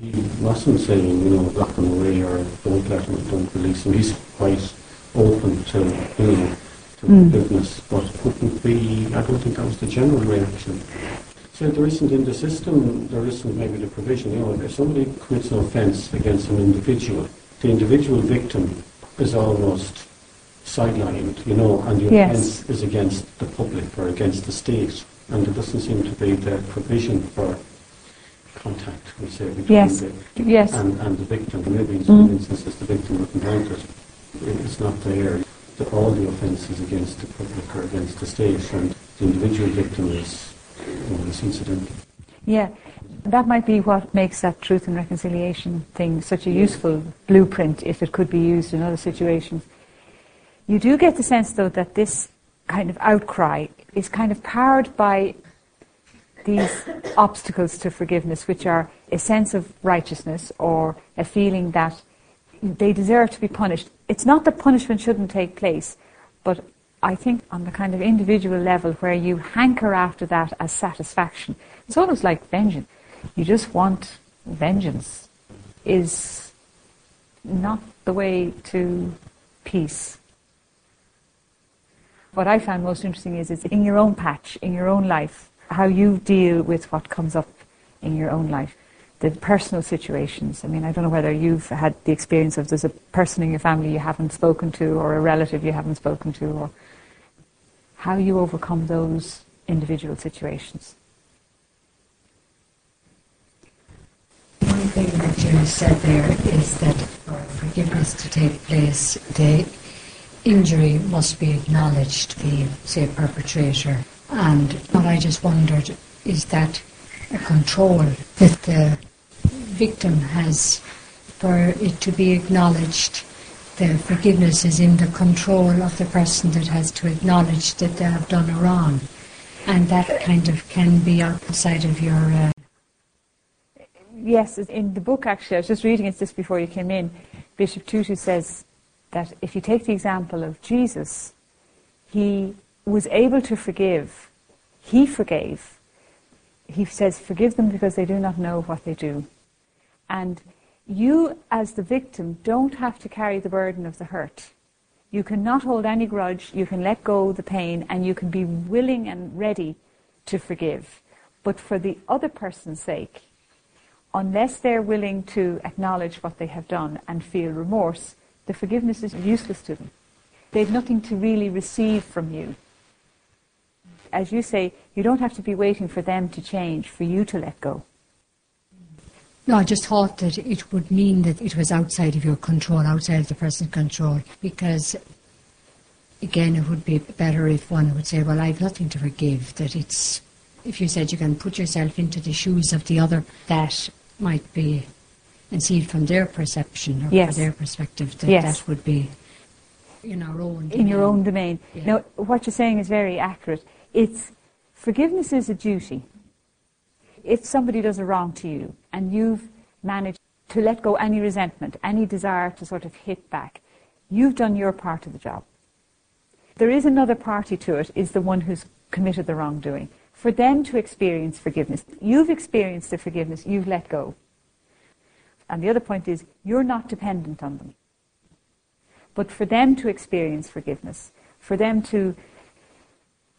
He wasn't saying, you know, lock them away or don't let them, don't release them. He's quite open to, you know, to mm. forgiveness, but it wouldn't be, I don't think that was the general reaction. So there isn't in the system, there isn't maybe the provision, you know, if somebody commits an offence against an individual, the individual victim is almost sidelined, you know, and the yes. offence is against the public or against the state, and there doesn't seem to be the provision for contact, we say, between yes. the yes. And, and the victim. Maybe in some mm. instances the victim wouldn't want it. It's not there. The, all the offences against the public or against the state, and the individual victim is, you know, is incidental. Yeah, that might be what makes that truth and reconciliation thing such a useful blueprint if it could be used in other situations. You do get the sense, though, that this kind of outcry is kind of powered by these obstacles to forgiveness, which are a sense of righteousness or a feeling that they deserve to be punished. It's not that punishment shouldn't take place, but I think on the kind of individual level where you hanker after that as satisfaction, it's almost like vengeance. You just want vengeance is not the way to peace. What I found most interesting is it's in your own patch, in your own life, how you deal with what comes up in your own life the personal situations. I mean, I don't know whether you've had the experience of there's a person in your family you haven't spoken to or a relative you haven't spoken to or how you overcome those individual situations. One thing that you said there is that for forgiveness to take place, the injury must be acknowledged, the, say, perpetrator. And what I just wondered is that a control that the victim has for it to be acknowledged. The forgiveness is in the control of the person that has to acknowledge that they have done a wrong. And that kind of can be outside of your. Uh yes, in the book actually, I was just reading it just before you came in. Bishop Tutu says that if you take the example of Jesus, he was able to forgive. He forgave he says, Forgive them because they do not know what they do. And you, as the victim, don't have to carry the burden of the hurt. You cannot hold any grudge, you can let go the pain, and you can be willing and ready to forgive. But for the other person's sake, unless they're willing to acknowledge what they have done and feel remorse, the forgiveness is useless to them. They've nothing to really receive from you as you say, you don't have to be waiting for them to change for you to let go. No, I just thought that it would mean that it was outside of your control, outside of the person's control, because again, it would be better if one would say, well, I've nothing to forgive, that it's, if you said you can put yourself into the shoes of the other, that might be, and see it from their perception or yes. their perspective, that yes. that would be in our own domain. In your own domain. Yeah. Now, what you're saying is very accurate. It's forgiveness is a duty. If somebody does a wrong to you and you've managed to let go any resentment, any desire to sort of hit back, you've done your part of the job. There is another party to it, is the one who's committed the wrongdoing. For them to experience forgiveness, you've experienced the forgiveness, you've let go. And the other point is, you're not dependent on them. But for them to experience forgiveness, for them to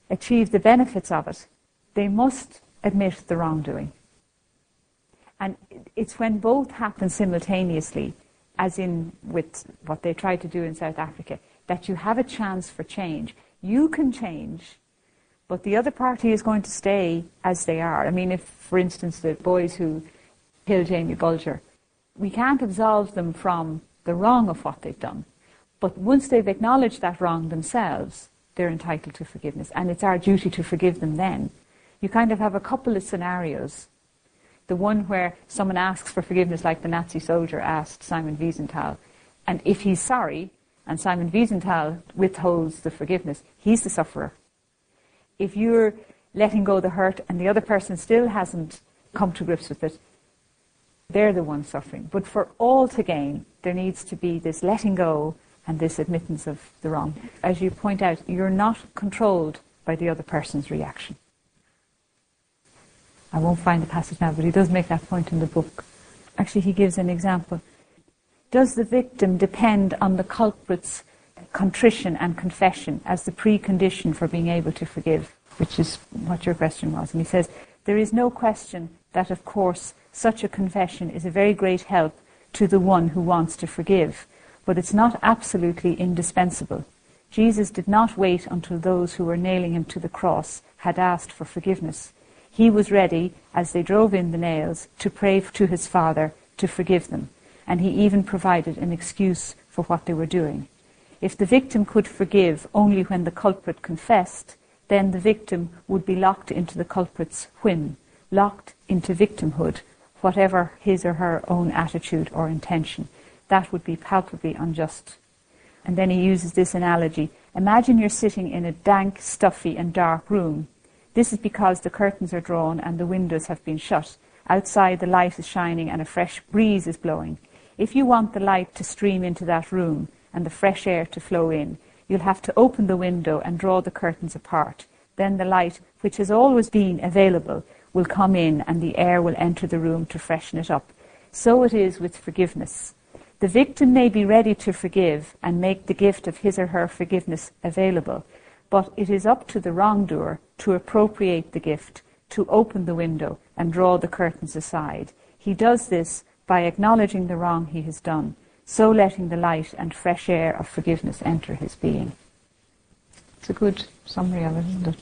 achieve the benefits of it, they must admit the wrongdoing. And it's when both happen simultaneously, as in with what they tried to do in South Africa, that you have a chance for change. You can change, but the other party is going to stay as they are. I mean, if, for instance, the boys who killed Jamie Bulger, we can't absolve them from the wrong of what they've done. But once they've acknowledged that wrong themselves, they're entitled to forgiveness. And it's our duty to forgive them then. You kind of have a couple of scenarios. The one where someone asks for forgiveness, like the Nazi soldier asked Simon Wiesenthal, and if he's sorry, and Simon Wiesenthal withholds the forgiveness, he's the sufferer. If you're letting go the hurt and the other person still hasn't come to grips with it, they're the ones suffering. But for all to gain, there needs to be this letting go and this admittance of the wrong. As you point out, you're not controlled by the other person's reaction. I won't find the passage now, but he does make that point in the book. Actually, he gives an example. Does the victim depend on the culprit's contrition and confession as the precondition for being able to forgive? Which is what your question was. And he says, There is no question that, of course, such a confession is a very great help to the one who wants to forgive but it's not absolutely indispensable. Jesus did not wait until those who were nailing him to the cross had asked for forgiveness. He was ready, as they drove in the nails, to pray to his Father to forgive them, and he even provided an excuse for what they were doing. If the victim could forgive only when the culprit confessed, then the victim would be locked into the culprit's whim, locked into victimhood, whatever his or her own attitude or intention that would be palpably unjust. And then he uses this analogy. Imagine you're sitting in a dank, stuffy, and dark room. This is because the curtains are drawn and the windows have been shut. Outside, the light is shining and a fresh breeze is blowing. If you want the light to stream into that room and the fresh air to flow in, you'll have to open the window and draw the curtains apart. Then the light, which has always been available, will come in and the air will enter the room to freshen it up. So it is with forgiveness. The victim may be ready to forgive and make the gift of his or her forgiveness available, but it is up to the wrongdoer to appropriate the gift, to open the window and draw the curtains aside. He does this by acknowledging the wrong he has done, so letting the light and fresh air of forgiveness enter his being. It's a good summary of it, isn't it?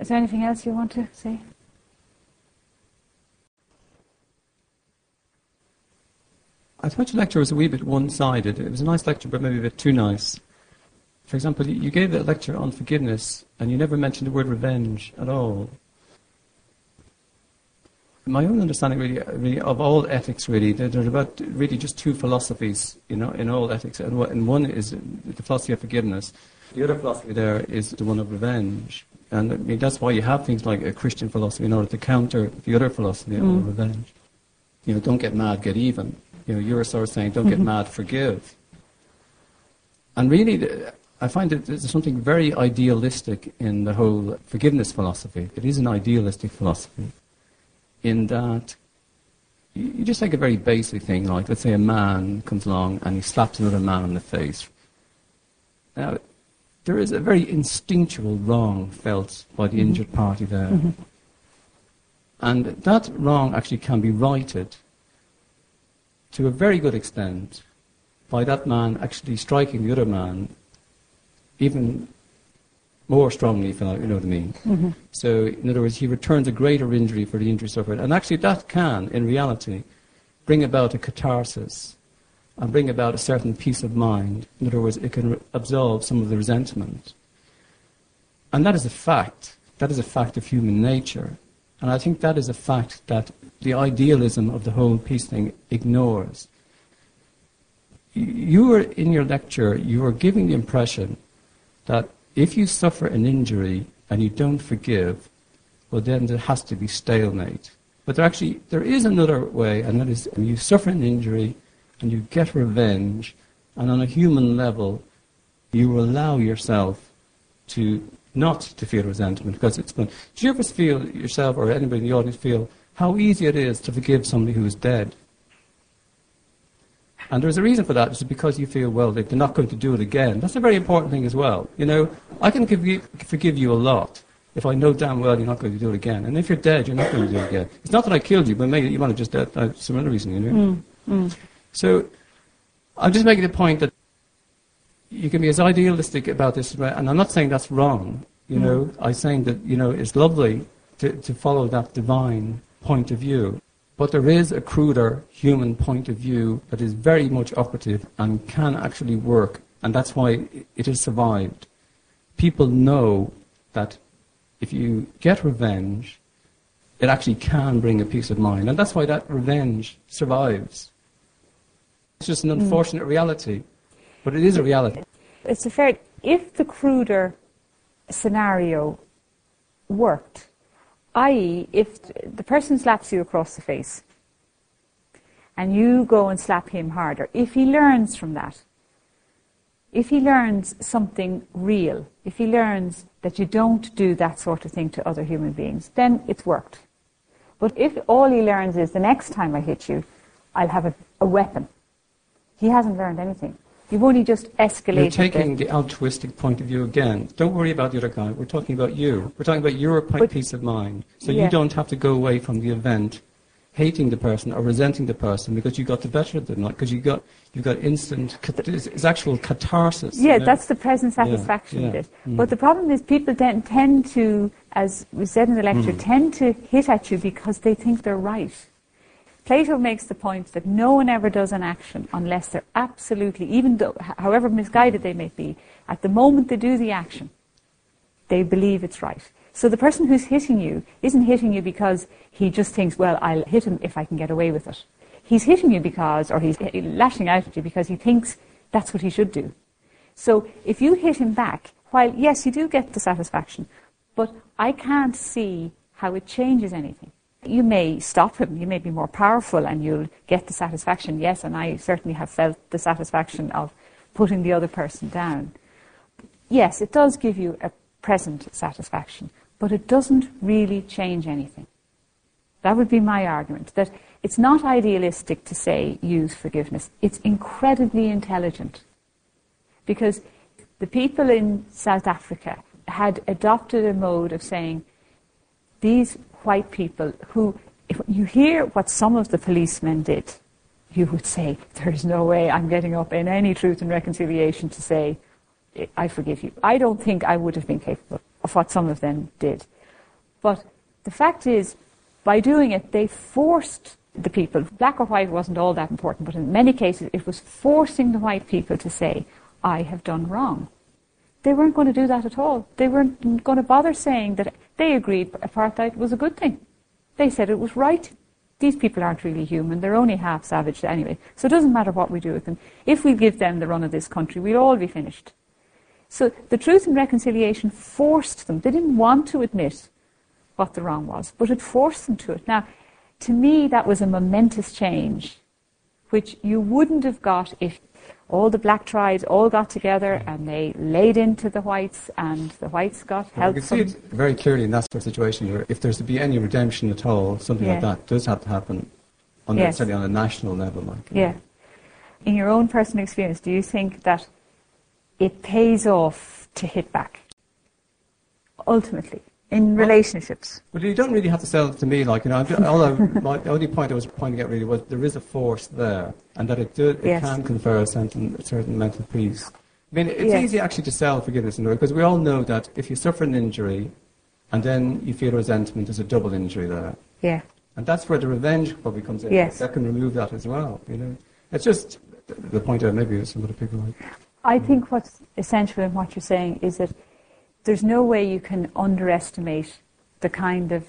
Is there anything else you want to say? I thought your lecture was a wee bit one-sided. It was a nice lecture, but maybe a bit too nice. For example, you gave a lecture on forgiveness, and you never mentioned the word revenge at all. My own understanding, really, really of all ethics, really, there are about really just two philosophies, you know, in all ethics, and one is the philosophy of forgiveness. The other philosophy there is the one of revenge, and I mean, that's why you have things like a Christian philosophy in order to counter the other philosophy mm. of revenge. You know, don't get mad, get even you know, you're sort of saying, don't get mm-hmm. mad, forgive. And really, I find that there's something very idealistic in the whole forgiveness philosophy. It is an idealistic philosophy in that you just take a very basic thing, like let's say a man comes along and he slaps another man in the face. Now, there is a very instinctual wrong felt by the mm-hmm. injured party there. Mm-hmm. And that wrong actually can be righted to a very good extent by that man actually striking the other man even more strongly, if you know what I mean. Mm-hmm. So, in other words, he returns a greater injury for the injury suffered. And actually, that can, in reality, bring about a catharsis and bring about a certain peace of mind. In other words, it can re- absolve some of the resentment. And that is a fact. That is a fact of human nature. And I think that is a fact that the idealism of the whole peace thing ignores. You were, in your lecture, you were giving the impression that if you suffer an injury and you don't forgive, well, then there has to be stalemate. But there actually, there is another way, and that is you suffer an injury and you get revenge, and on a human level, you allow yourself to not to feel resentment because it's been. Do you ever feel yourself or anybody in the audience feel how easy it is to forgive somebody who is dead? And there's a reason for that. It's because you feel, well, they're not going to do it again. That's a very important thing as well. You know, I can you, forgive you a lot if I know damn well you're not going to do it again. And if you're dead, you're not going to do it again. It's not that I killed you, but maybe you want to just dead uh, some other reason, you know. Mm, mm. So I'm just making the point that you can be as idealistic about this, and I'm not saying that's wrong. You mm. know, I'm saying that you know it's lovely to, to follow that divine point of view, but there is a cruder human point of view that is very much operative and can actually work, and that's why it has survived. People know that if you get revenge, it actually can bring a peace of mind, and that's why that revenge survives. It's just an mm. unfortunate mm. reality. But it is a reality. It's a fair. If the cruder scenario worked, i.e., if the person slaps you across the face and you go and slap him harder, if he learns from that, if he learns something real, if he learns that you don't do that sort of thing to other human beings, then it's worked. But if all he learns is the next time I hit you, I'll have a, a weapon, he hasn't learned anything. You've only just escalated. You're taking the altruistic point of view again. Don't worry about the other guy. We're talking about you. We're talking about your but, peace of mind. So yeah. you don't have to go away from the event hating the person or resenting the person because you got the better of them, like because you got you got instant. It's, it's actual catharsis. Yeah, you know? that's the present satisfaction yeah, yeah. of it. Mm. But the problem is people then tend to, as we said in the lecture, mm. tend to hit at you because they think they're right. Plato makes the point that no one ever does an action unless they're absolutely, even though, however misguided they may be, at the moment they do the action, they believe it's right. So the person who's hitting you isn't hitting you because he just thinks, well, I'll hit him if I can get away with it. He's hitting you because, or he's lashing out at you because he thinks that's what he should do. So if you hit him back, while yes, you do get the satisfaction, but I can't see how it changes anything you may stop him, you may be more powerful and you'll get the satisfaction, yes, and I certainly have felt the satisfaction of putting the other person down. Yes, it does give you a present satisfaction, but it doesn't really change anything. That would be my argument, that it's not idealistic to say use forgiveness. It's incredibly intelligent. Because the people in South Africa had adopted a mode of saying these white people who, if you hear what some of the policemen did, you would say, there's no way I'm getting up in any truth and reconciliation to say, I forgive you. I don't think I would have been capable of what some of them did. But the fact is, by doing it, they forced the people, black or white wasn't all that important, but in many cases it was forcing the white people to say, I have done wrong. They weren't going to do that at all. They weren't going to bother saying that they agreed apartheid was a good thing. They said it was right. These people aren't really human. They're only half savage anyway. So it doesn't matter what we do with them. If we give them the run of this country, we'll all be finished. So the Truth and Reconciliation forced them. They didn't want to admit what the wrong was, but it forced them to it. Now, to me, that was a momentous change, which you wouldn't have got if all the black tribes all got together and they laid into the whites, and the whites got well, help. You can see it very clearly in that sort of situation where if there's to be any redemption at all, something Yeah. like that does have to happen, on Yes. the, certainly on a national level. Like, Yeah. In your own personal experience, do you think that it pays off to hit back? Ultimately, in relationships. But you don't really have to sell it to me, like, you know, I'm ju- all my, the only point I was pointing out really was there is a force there, and that it, do, it Yes. can confer a certain, a certain mental peace. I mean, it's Yes. easy actually to sell forgiveness in a way, because we all know that if you suffer an injury, and then you feel resentment, there's a double injury there. Yeah. And that's where the revenge probably comes in. Yes. That can remove that as well, you know. It's just the point that maybe some other people like. I think what's essential in what you're saying is that there's no way you can underestimate the kind of,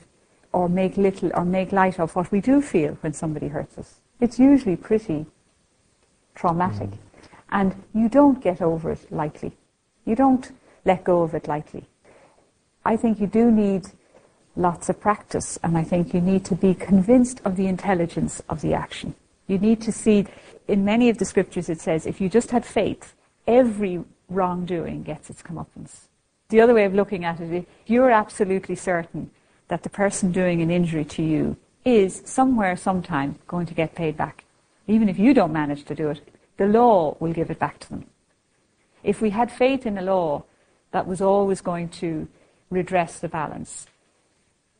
or make little, or make light of what we do feel when somebody hurts us. It's usually pretty traumatic. Mm. And you don't get over it lightly. You don't let go of it lightly. I think you do need lots of practice, and I think you need to be convinced of the intelligence of the action. You need to see, in many of the scriptures, it says, if you just had faith, every wrongdoing gets its comeuppance. The other way of looking at it, if you're absolutely certain that the person doing an injury to you is somewhere, sometime going to get paid back, even if you don't manage to do it, the law will give it back to them. If we had faith in a law that was always going to redress the balance,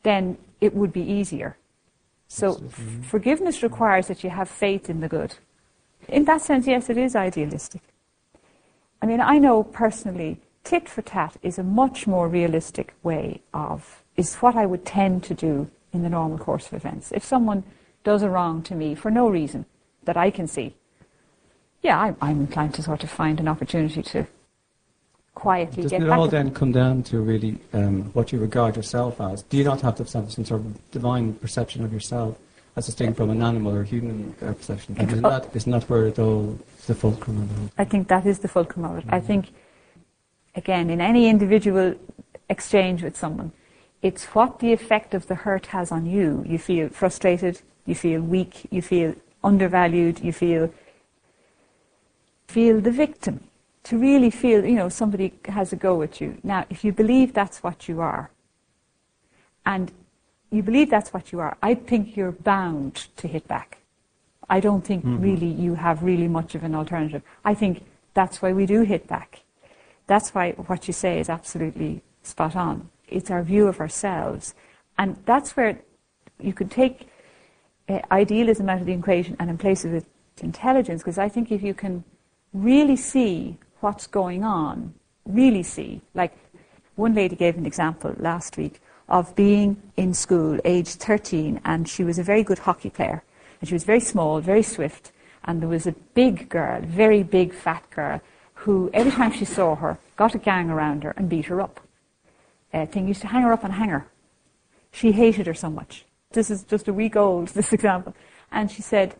then it would be easier. So f- mm-hmm. forgiveness requires that you have faith in the good. In that sense, yes, it is idealistic. I mean, I know personally, tit for tat is a much more realistic way of, is what I would tend to do in the normal course of events. If someone does a wrong to me for no reason that I can see, yeah, I'm, I'm inclined to sort of find an opportunity to quietly Doesn't get it back all then come down to really um, what you regard yourself as? Do you not have to have some sort of divine perception of yourself as distinct from an animal or human uh, perception? Isn't that, isn't that where it all, the fulcrum of it all? I think that is the fulcrum of it. I think, again, in any individual exchange with someone, it's what the effect of the hurt has on you. You feel frustrated, you feel weak, you feel undervalued, you feel feel the victim. To really feel, you know, somebody has a go at you. Now, if you believe that's what you are, and you believe that's what you are, I think you're bound to hit back. I don't think mm-hmm. really you have really much of an alternative. I think that's why we do hit back. That's why what you say is absolutely spot on. It's our view of ourselves. And that's where you could take uh, idealism out of the equation and in place of it intelligence, because I think if you can really see what's going on, really see, like one lady gave an example last week of being in school, age 13, and she was a very good hockey player. And she was very small, very swift, and there was a big girl, very big fat girl, who every time she saw her, got a gang around her and beat her up. Uh, thing used to hang her up on a hanger. She hated her so much. This is just a week old, this example. And she said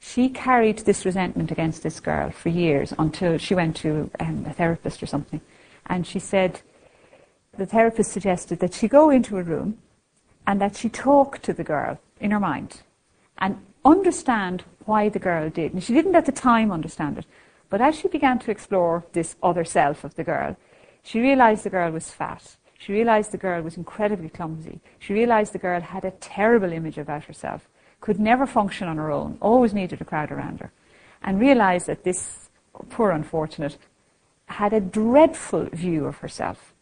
she carried this resentment against this girl for years until she went to um, a therapist or something. And she said the therapist suggested that she go into a room and that she talk to the girl in her mind and understand why the girl did. And she didn't at the time understand it, But as she began to explore this other self of the girl, she realized the girl was fat. She realized the girl was incredibly clumsy. She realized the girl had a terrible image about herself, could never function on her own, always needed a crowd around her, and realized that this poor unfortunate had a dreadful view of herself.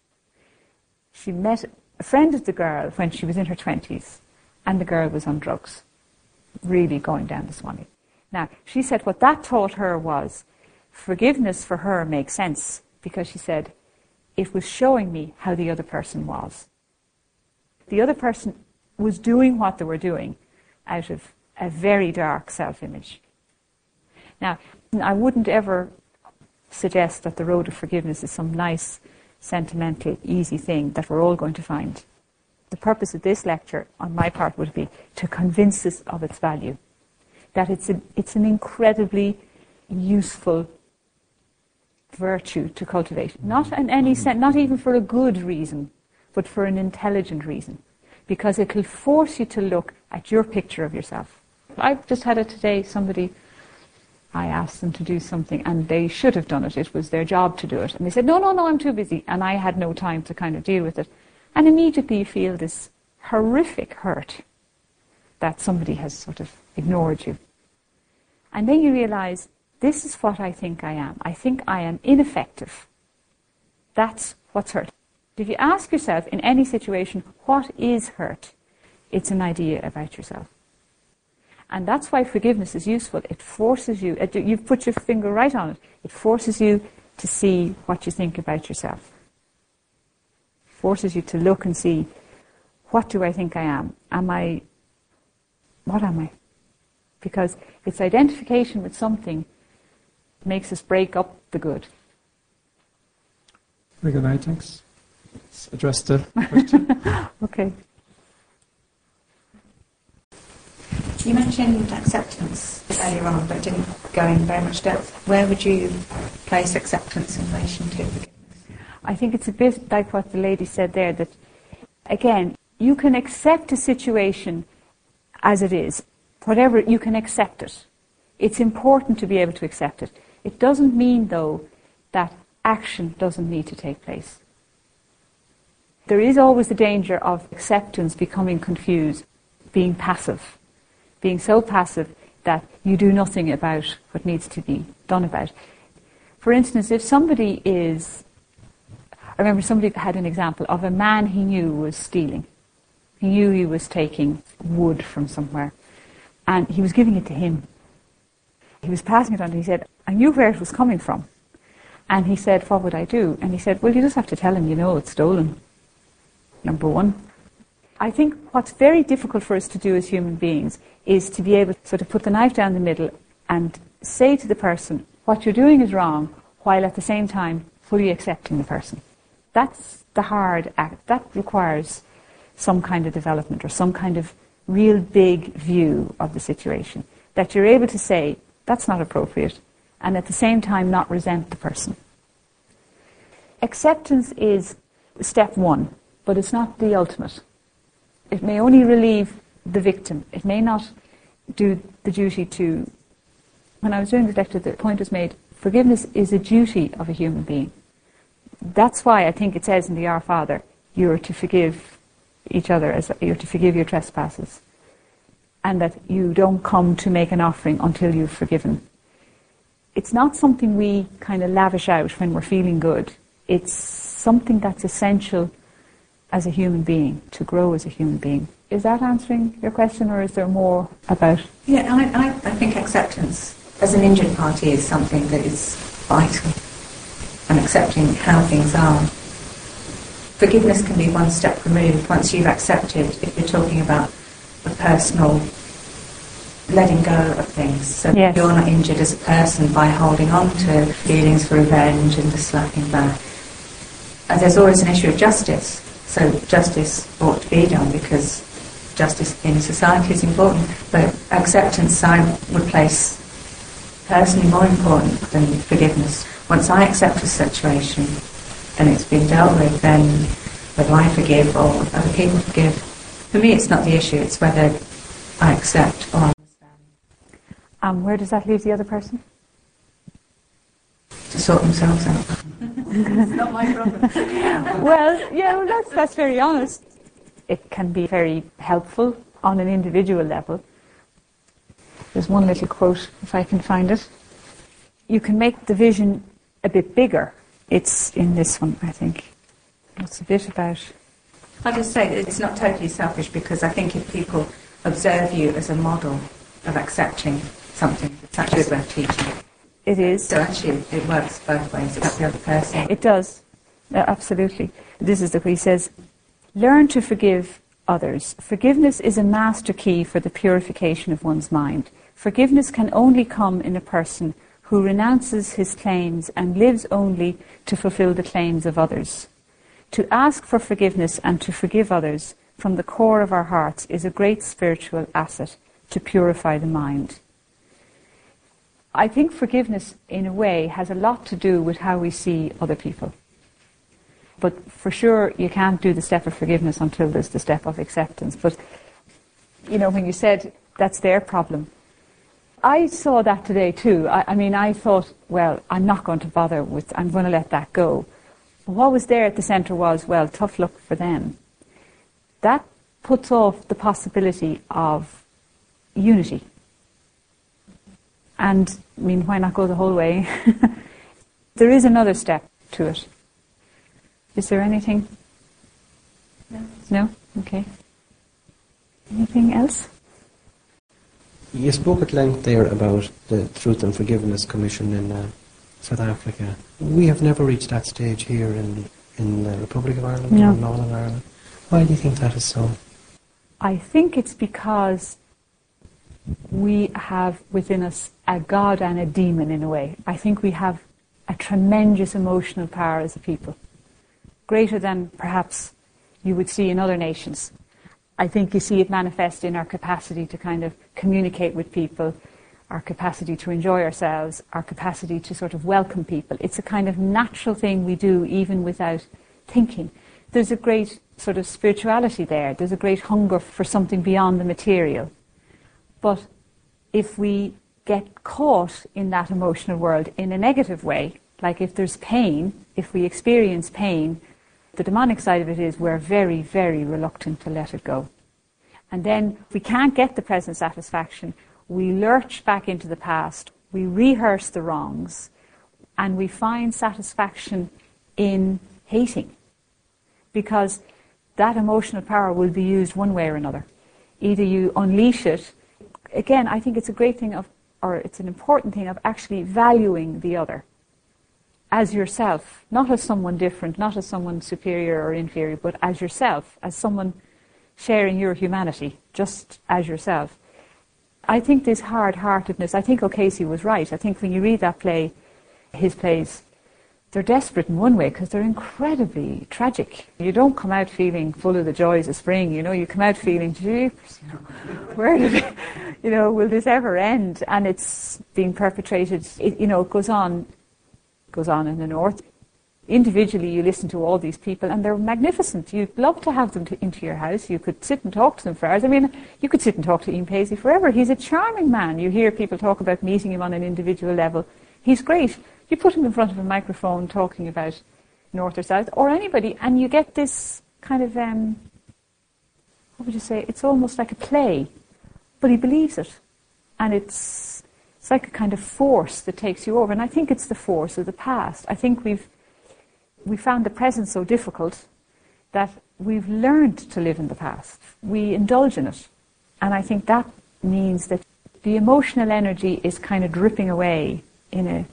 She met a friend of the girl when she was in her 20s, and the girl was on drugs, really going down the Swanee. Now, she said what that taught her was forgiveness for her makes sense because she said it was showing me how the other person was. The other person was doing what they were doing out of a very dark self image. Now, I wouldn't ever suggest that the road of forgiveness is some nice, sentimental, easy thing that we're all going to find. The purpose of this lecture, on my part, would be to convince us of its value. That it's, a, it's an incredibly useful virtue to cultivate. Not in any mm-hmm. sense, not even for a good reason, but for an intelligent reason. Because it'll force you to look at your picture of yourself. I've just had it today, somebody I asked them to do something and they should have done it. It was their job to do it. And they said, no, no, no, I'm too busy. And I had no time to kind of deal with it. And immediately you feel this horrific hurt that somebody has sort of ignored you. And then you realize, this is what I think I am. I think I am ineffective. That's what's hurt. If you ask yourself in any situation, what is hurt? It's an idea about yourself. And that's why forgiveness is useful. It forces you, you've put your finger right on it, it forces you to see what you think about yourself. Forces you to look and see, what do I think I am? Am I, what am I? Because it's identification with something makes us break up the good. Very good, night, thanks. Let's address the question. okay. You mentioned acceptance earlier on, but didn't go in very much depth. Where would you place acceptance in relation to forgiveness? I think it's a bit like what the lady said there that, again, you can accept a situation as it is. Whatever, you can accept it. It's important to be able to accept it. It doesn't mean, though, that action doesn't need to take place. There is always the danger of acceptance becoming confused, being passive being so passive that you do nothing about what needs to be done about. For instance, if somebody is, I remember somebody had an example of a man he knew was stealing. He knew he was taking wood from somewhere, and he was giving it to him. He was passing it on, and he said, I knew where it was coming from. And he said, What would I do? And he said, Well, you just have to tell him you know it's stolen. Number one. I think what's very difficult for us to do as human beings is to be able to sort of put the knife down the middle and say to the person, what you're doing is wrong, while at the same time fully accepting the person. That's the hard act. That requires some kind of development or some kind of real big view of the situation. That you're able to say, that's not appropriate, and at the same time not resent the person. Acceptance is step one, but it's not the ultimate. It may only relieve the victim. It may not do the duty to. When I was doing the lecture, the point was made forgiveness is a duty of a human being. That's why I think it says in the Our Father, you're to forgive each other, as you're to forgive your trespasses, and that you don't come to make an offering until you've forgiven. It's not something we kind of lavish out when we're feeling good. It's something that's essential as a human being, to grow as a human being. Is that answering your question, or is there more about? Yeah, I, I, I think acceptance as an injured party is something that is vital, and accepting how things are. Forgiveness can be one step removed once you've accepted, if you're talking about a personal letting go of things. So yes. you're not injured as a person by holding on to feelings for revenge and the slapping back. And there's always an issue of justice. So justice ought to be done because justice in society is important, but acceptance I would place personally more important than forgiveness. Once I accept a situation and it's been dealt with, then whether I forgive or other people forgive, for me it's not the issue, it's whether I accept or. Um, where does that leave the other person? To sort themselves out. it's not my problem. well, yeah, well, that's, that's very honest. It can be very helpful on an individual level. There's one little quote, if I can find it. You can make the vision a bit bigger. It's in this one, I think. It's a bit about. I'll just say it's not totally selfish because I think if people observe you as a model of accepting something, it's actually worth teaching. It is. So actually, it works both ways. It's the other person. It does. Absolutely. This is the way he says, learn to forgive others. Forgiveness is a master key for the purification of one's mind. Forgiveness can only come in a person who renounces his claims and lives only to fulfill the claims of others. To ask for forgiveness and to forgive others from the core of our hearts is a great spiritual asset to purify the mind. I think forgiveness, in a way, has a lot to do with how we see other people. But for sure, you can't do the step of forgiveness until there's the step of acceptance. But, you know, when you said that's their problem, I saw that today too. I, I mean, I thought, well, I'm not going to bother with, I'm going to let that go. But what was there at the centre was, well, tough luck for them. That puts off the possibility of unity. And, I mean, why not go the whole way? there is another step to it. Is there anything? No. No? Okay. Anything else? You spoke at length there about the Truth and Forgiveness Commission in uh, South Africa. We have never reached that stage here in, in the Republic of Ireland No. or Northern Ireland. Why do you think that is so? I think it's because we have within us a God and a demon in a way. I think we have a tremendous emotional power as a people, greater than perhaps you would see in other nations. I think you see it manifest in our capacity to kind of communicate with people, our capacity to enjoy ourselves, our capacity to sort of welcome people. It's a kind of natural thing we do even without thinking. There's a great sort of spirituality there. There's a great hunger for something beyond the material. But if we get caught in that emotional world in a negative way, like if there's pain, if we experience pain, the demonic side of it is we're very, very reluctant to let it go. And then if we can't get the present satisfaction, we lurch back into the past, we rehearse the wrongs, and we find satisfaction in hating. Because that emotional power will be used one way or another. Either you unleash it. Again, I think it's a great thing of, or it's an important thing of actually valuing the other as yourself, not as someone different, not as someone superior or inferior, but as yourself, as someone sharing your humanity, just as yourself. I think this hard-heartedness, I think O'Casey was right. I think when you read that play, his plays, they're desperate in one way because they're incredibly tragic. You don't come out feeling full of the joys of spring, you know, you come out feeling, jeepers, you know, where did it, you know, will this ever end? And it's being perpetrated, it, you know, it goes on, goes on in the north. Individually, you listen to all these people, and they're magnificent. You'd love to have them to, into your house. You could sit and talk to them for hours. I mean, you could sit and talk to Ian Paisley forever. He's a charming man. You hear people talk about meeting him on an individual level. He's great. You put him in front of a microphone talking about North or South, or anybody, and you get this kind of, um, what would you say? It's almost like a play, but he believes it, and it's it's like a kind of force that takes you over. And I think it's the force of the past. I think we've we found the present so difficult that we've learned to live in the past. We indulge in it. And I think that means that the emotional energy is kind of dripping away in a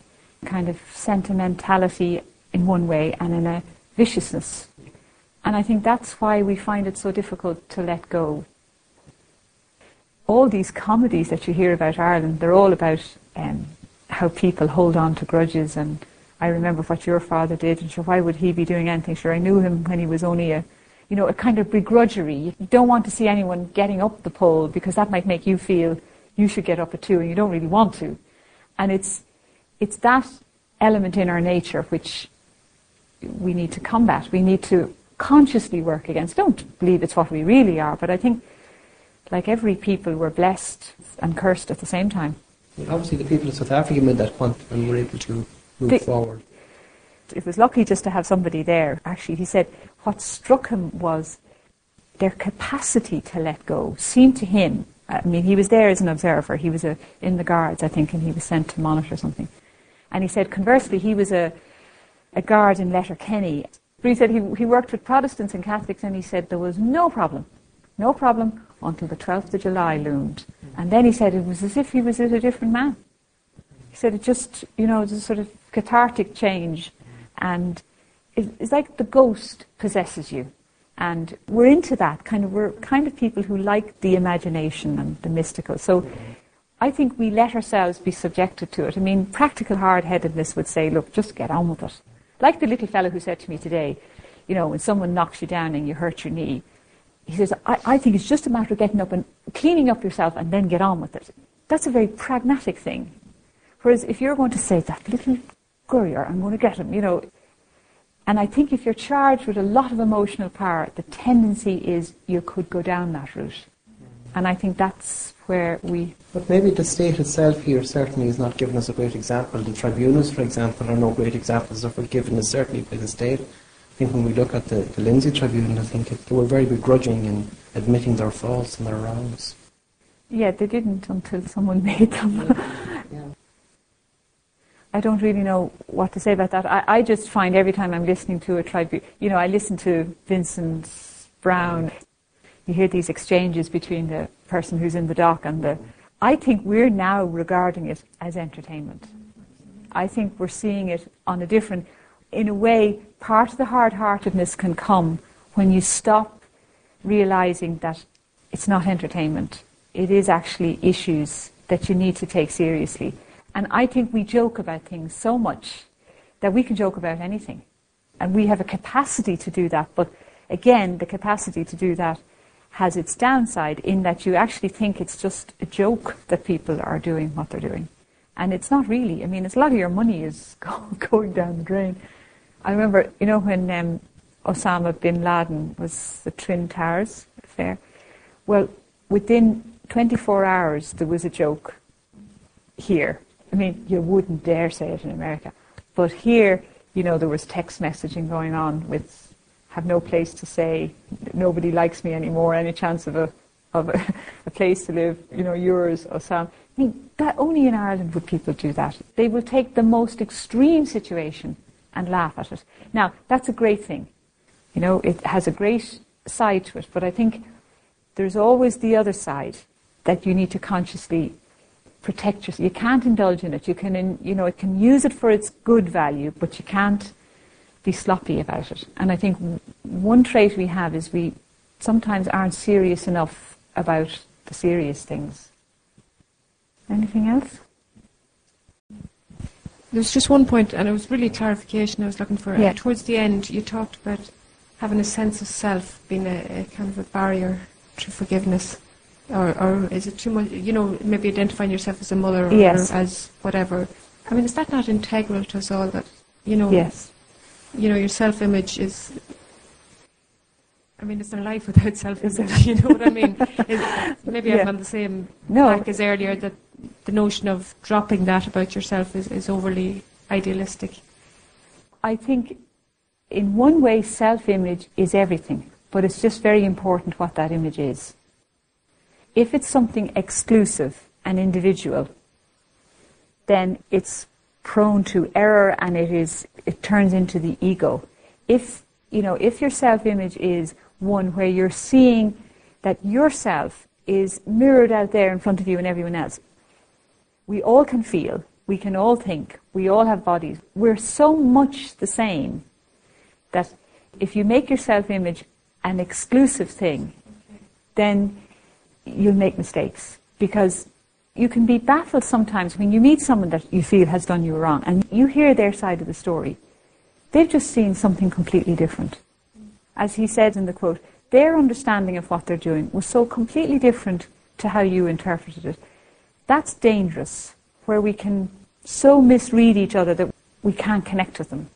kind of sentimentality in one way and in a viciousness. And I think that's why we find it so difficult to let go. All these comedies that you hear about Ireland, they're all about um, how people hold on to grudges and I remember what your father did, and sure, why would he be doing anything? Sure, I knew him when he was only a, you know, a kind of begrudgery. You don't want to see anyone getting up the pole because that might make you feel you should get up it too, and you don't really want to. And it's, it's that element in our nature which we need to combat. We need to consciously work against. Don't believe it's what we really are, but I think, like every people, we're blessed and cursed at the same time. Obviously, the people of South Africa made that and were able to move The- forward. it was lucky just to have somebody there. Actually, he said what struck him was their capacity to let go seemed to him. I mean, he was there as an observer. He was a, in the guards, I think, and he was sent to monitor something. And he said, conversely, he was a, a guard in Letterkenny. But he said he, he worked with Protestants and Catholics, and he said there was no problem, no problem until the 12th of July loomed. And then he said it was as if he was a different man. He said it just, you know, it was a sort of cathartic change. And it, it's like the ghost possesses you. And we're into that kind of, we're kind of people who like the imagination and the mystical. So I think we let ourselves be subjected to it. I mean, practical hard headedness would say, look, just get on with it. Like the little fellow who said to me today, you know, when someone knocks you down and you hurt your knee, he says, I, I think it's just a matter of getting up and cleaning up yourself and then get on with it. That's a very pragmatic thing. Whereas if you're going to say, that little courier, I'm going to get him, you know, and I think if you're charged with a lot of emotional power, the tendency is you could go down that route. And I think that's where we. But maybe the state itself here certainly is not giving us a great example. The tribunals, for example, are no great examples of forgiveness, certainly by the state. I think when we look at the, the Lindsay Tribunal, I think it, they were very begrudging in admitting their faults and their wrongs. Yeah, they didn't until someone made them. yeah. I don't really know what to say about that. I, I just find every time I'm listening to a tribunal, you know, I listen to Vincent Browne. You hear these exchanges between the person who's in the dock and the. I think we're now regarding it as entertainment. I think we're seeing it on a different. In a way, part of the hard-heartedness can come when you stop realizing that it's not entertainment. It is actually issues that you need to take seriously. And I think we joke about things so much that we can joke about anything. And we have a capacity to do that. But again, the capacity to do that has its downside in that you actually think it's just a joke that people are doing what they're doing. And it's not really. I mean, it's a lot of your money is going down the drain. I remember, you know, when um, Osama bin Laden was the Twin Towers affair. Well, within 24 hours, there was a joke here. I mean, you wouldn't dare say it in America. But here, you know, there was text messaging going on with have no place to say, nobody likes me anymore, any chance of a of a, a place to live, you know, yours, Osam. I mean, that only in Ireland would people do that. They will take the most extreme situation and laugh at it. Now, that's a great thing. You know, it has a great side to it, but I think there's always the other side that you need to consciously protect yourself. You can't indulge in it. You can, you know, it can use it for its good value, but you can't be sloppy about it. And I think one trait we have is we sometimes aren't serious enough about the serious things. Anything else? There's just one point, and it was really clarification I was looking for. Yeah. Towards the end, you talked about having a sense of self being a, a kind of a barrier to forgiveness. Or, or is it too much, you know, maybe identifying yourself as a mother or Yes. as whatever. I mean, is that not integral to us all that, you know, Yes. You know, your self-image is. I mean, it's a life without self-image. You know what I mean? Maybe Yeah. I'm on the same No. track as earlier that the notion of dropping that about yourself is, is overly idealistic. I think in one way self-image is everything, but it's just very important what that image is. If it's something exclusive and individual, then it's prone to error and it is it turns into the ego. If you know, if your self-image is one where you're seeing that yourself is mirrored out there in front of you and everyone else, we all can feel, we can all think, we all have bodies. We're so much the same that if you make your self-image an exclusive thing, then you'll make mistakes because you can be baffled sometimes when you meet someone that you feel has done you wrong and you hear their side of the story. They've just seen something completely different. As he said in the quote, their understanding of what they're doing was so completely different to how you interpreted it. That's dangerous, where we can so misread each other that we can't connect with them.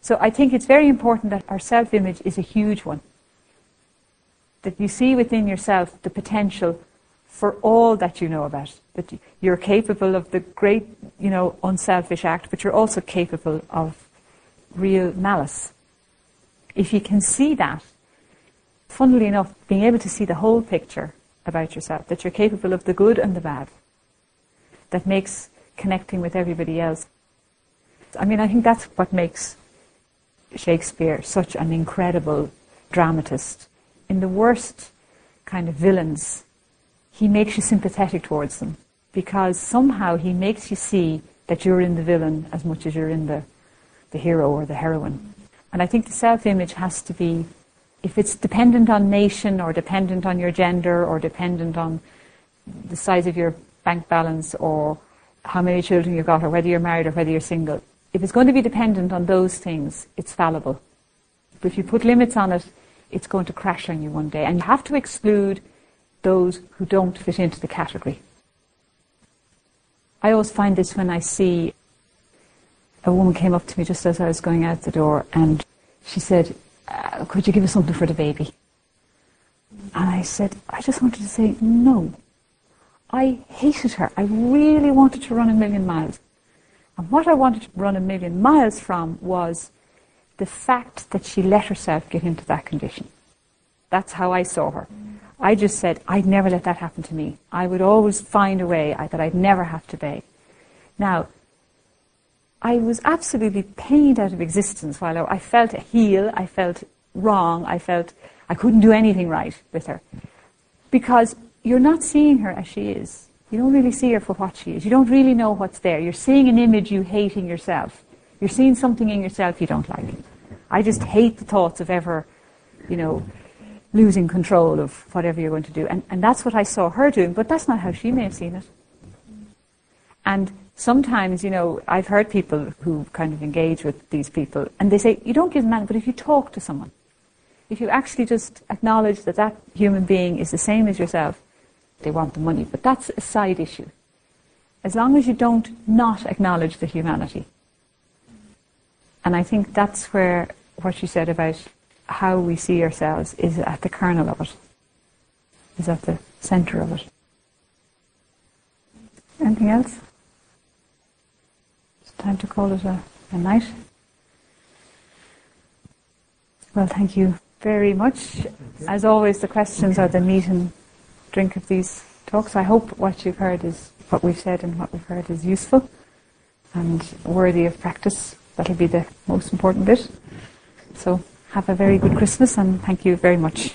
So I think it's very important that our self-image is a huge one. That you see within yourself the potential for all that you know about. That you're capable of the great you know, unselfish act, but you're also capable of real malice. If you can see that, funnily enough, being able to see the whole picture about yourself, that you're capable of the good and the bad, that makes connecting with everybody else. I mean, I think that's what makes Shakespeare such an incredible dramatist. In the worst kind of villains, he makes you sympathetic towards them because somehow he makes you see that you're in the villain as much as you're in the, the hero or the heroine. And I think the self image has to be, if it's dependent on nation or dependent on your gender or dependent on the size of your bank balance or how many children you've got or whether you're married or whether you're single, if it's going to be dependent on those things, it's fallible. But if you put limits on it, it's going to crash on you one day. And you have to exclude those who don't fit into the category. I always find this when I see a woman came up to me just as I was going out the door and she said, uh, Could you give us something for the baby? And I said, I just wanted to say no. I hated her. I really wanted to run a million miles. And what I wanted to run a million miles from was the fact that she let herself get into that condition. That's how I saw her. I just said, I'd never let that happen to me. I would always find a way that I'd never have to beg. Now, I was absolutely pained out of existence while I felt a heel, I felt wrong, I felt I couldn't do anything right with her. Because you're not seeing her as she is. You don't really see her for what she is. You don't really know what's there. You're seeing an image you hate in yourself. You're seeing something in yourself you don't like. I just hate the thoughts of ever, you know, losing control of whatever you're going to do. And, and that's what I saw her doing, but that's not how she may have seen it. And sometimes, you know, I've heard people who kind of engage with these people, and they say, you don't give them money, but if you talk to someone, if you actually just acknowledge that that human being is the same as yourself, they want the money. But that's a side issue. As long as you don't not acknowledge the humanity. And I think that's where what you said about how we see ourselves is at the kernel of it, is at the centre of it. Anything else? It's time to call it a, a night. Well, thank you very much. As always, the questions are the meat and drink of these talks. I hope what you've heard is what we've said and what we've heard is useful and worthy of practice. That'll be the most important bit. So have a very good Christmas and thank you very much.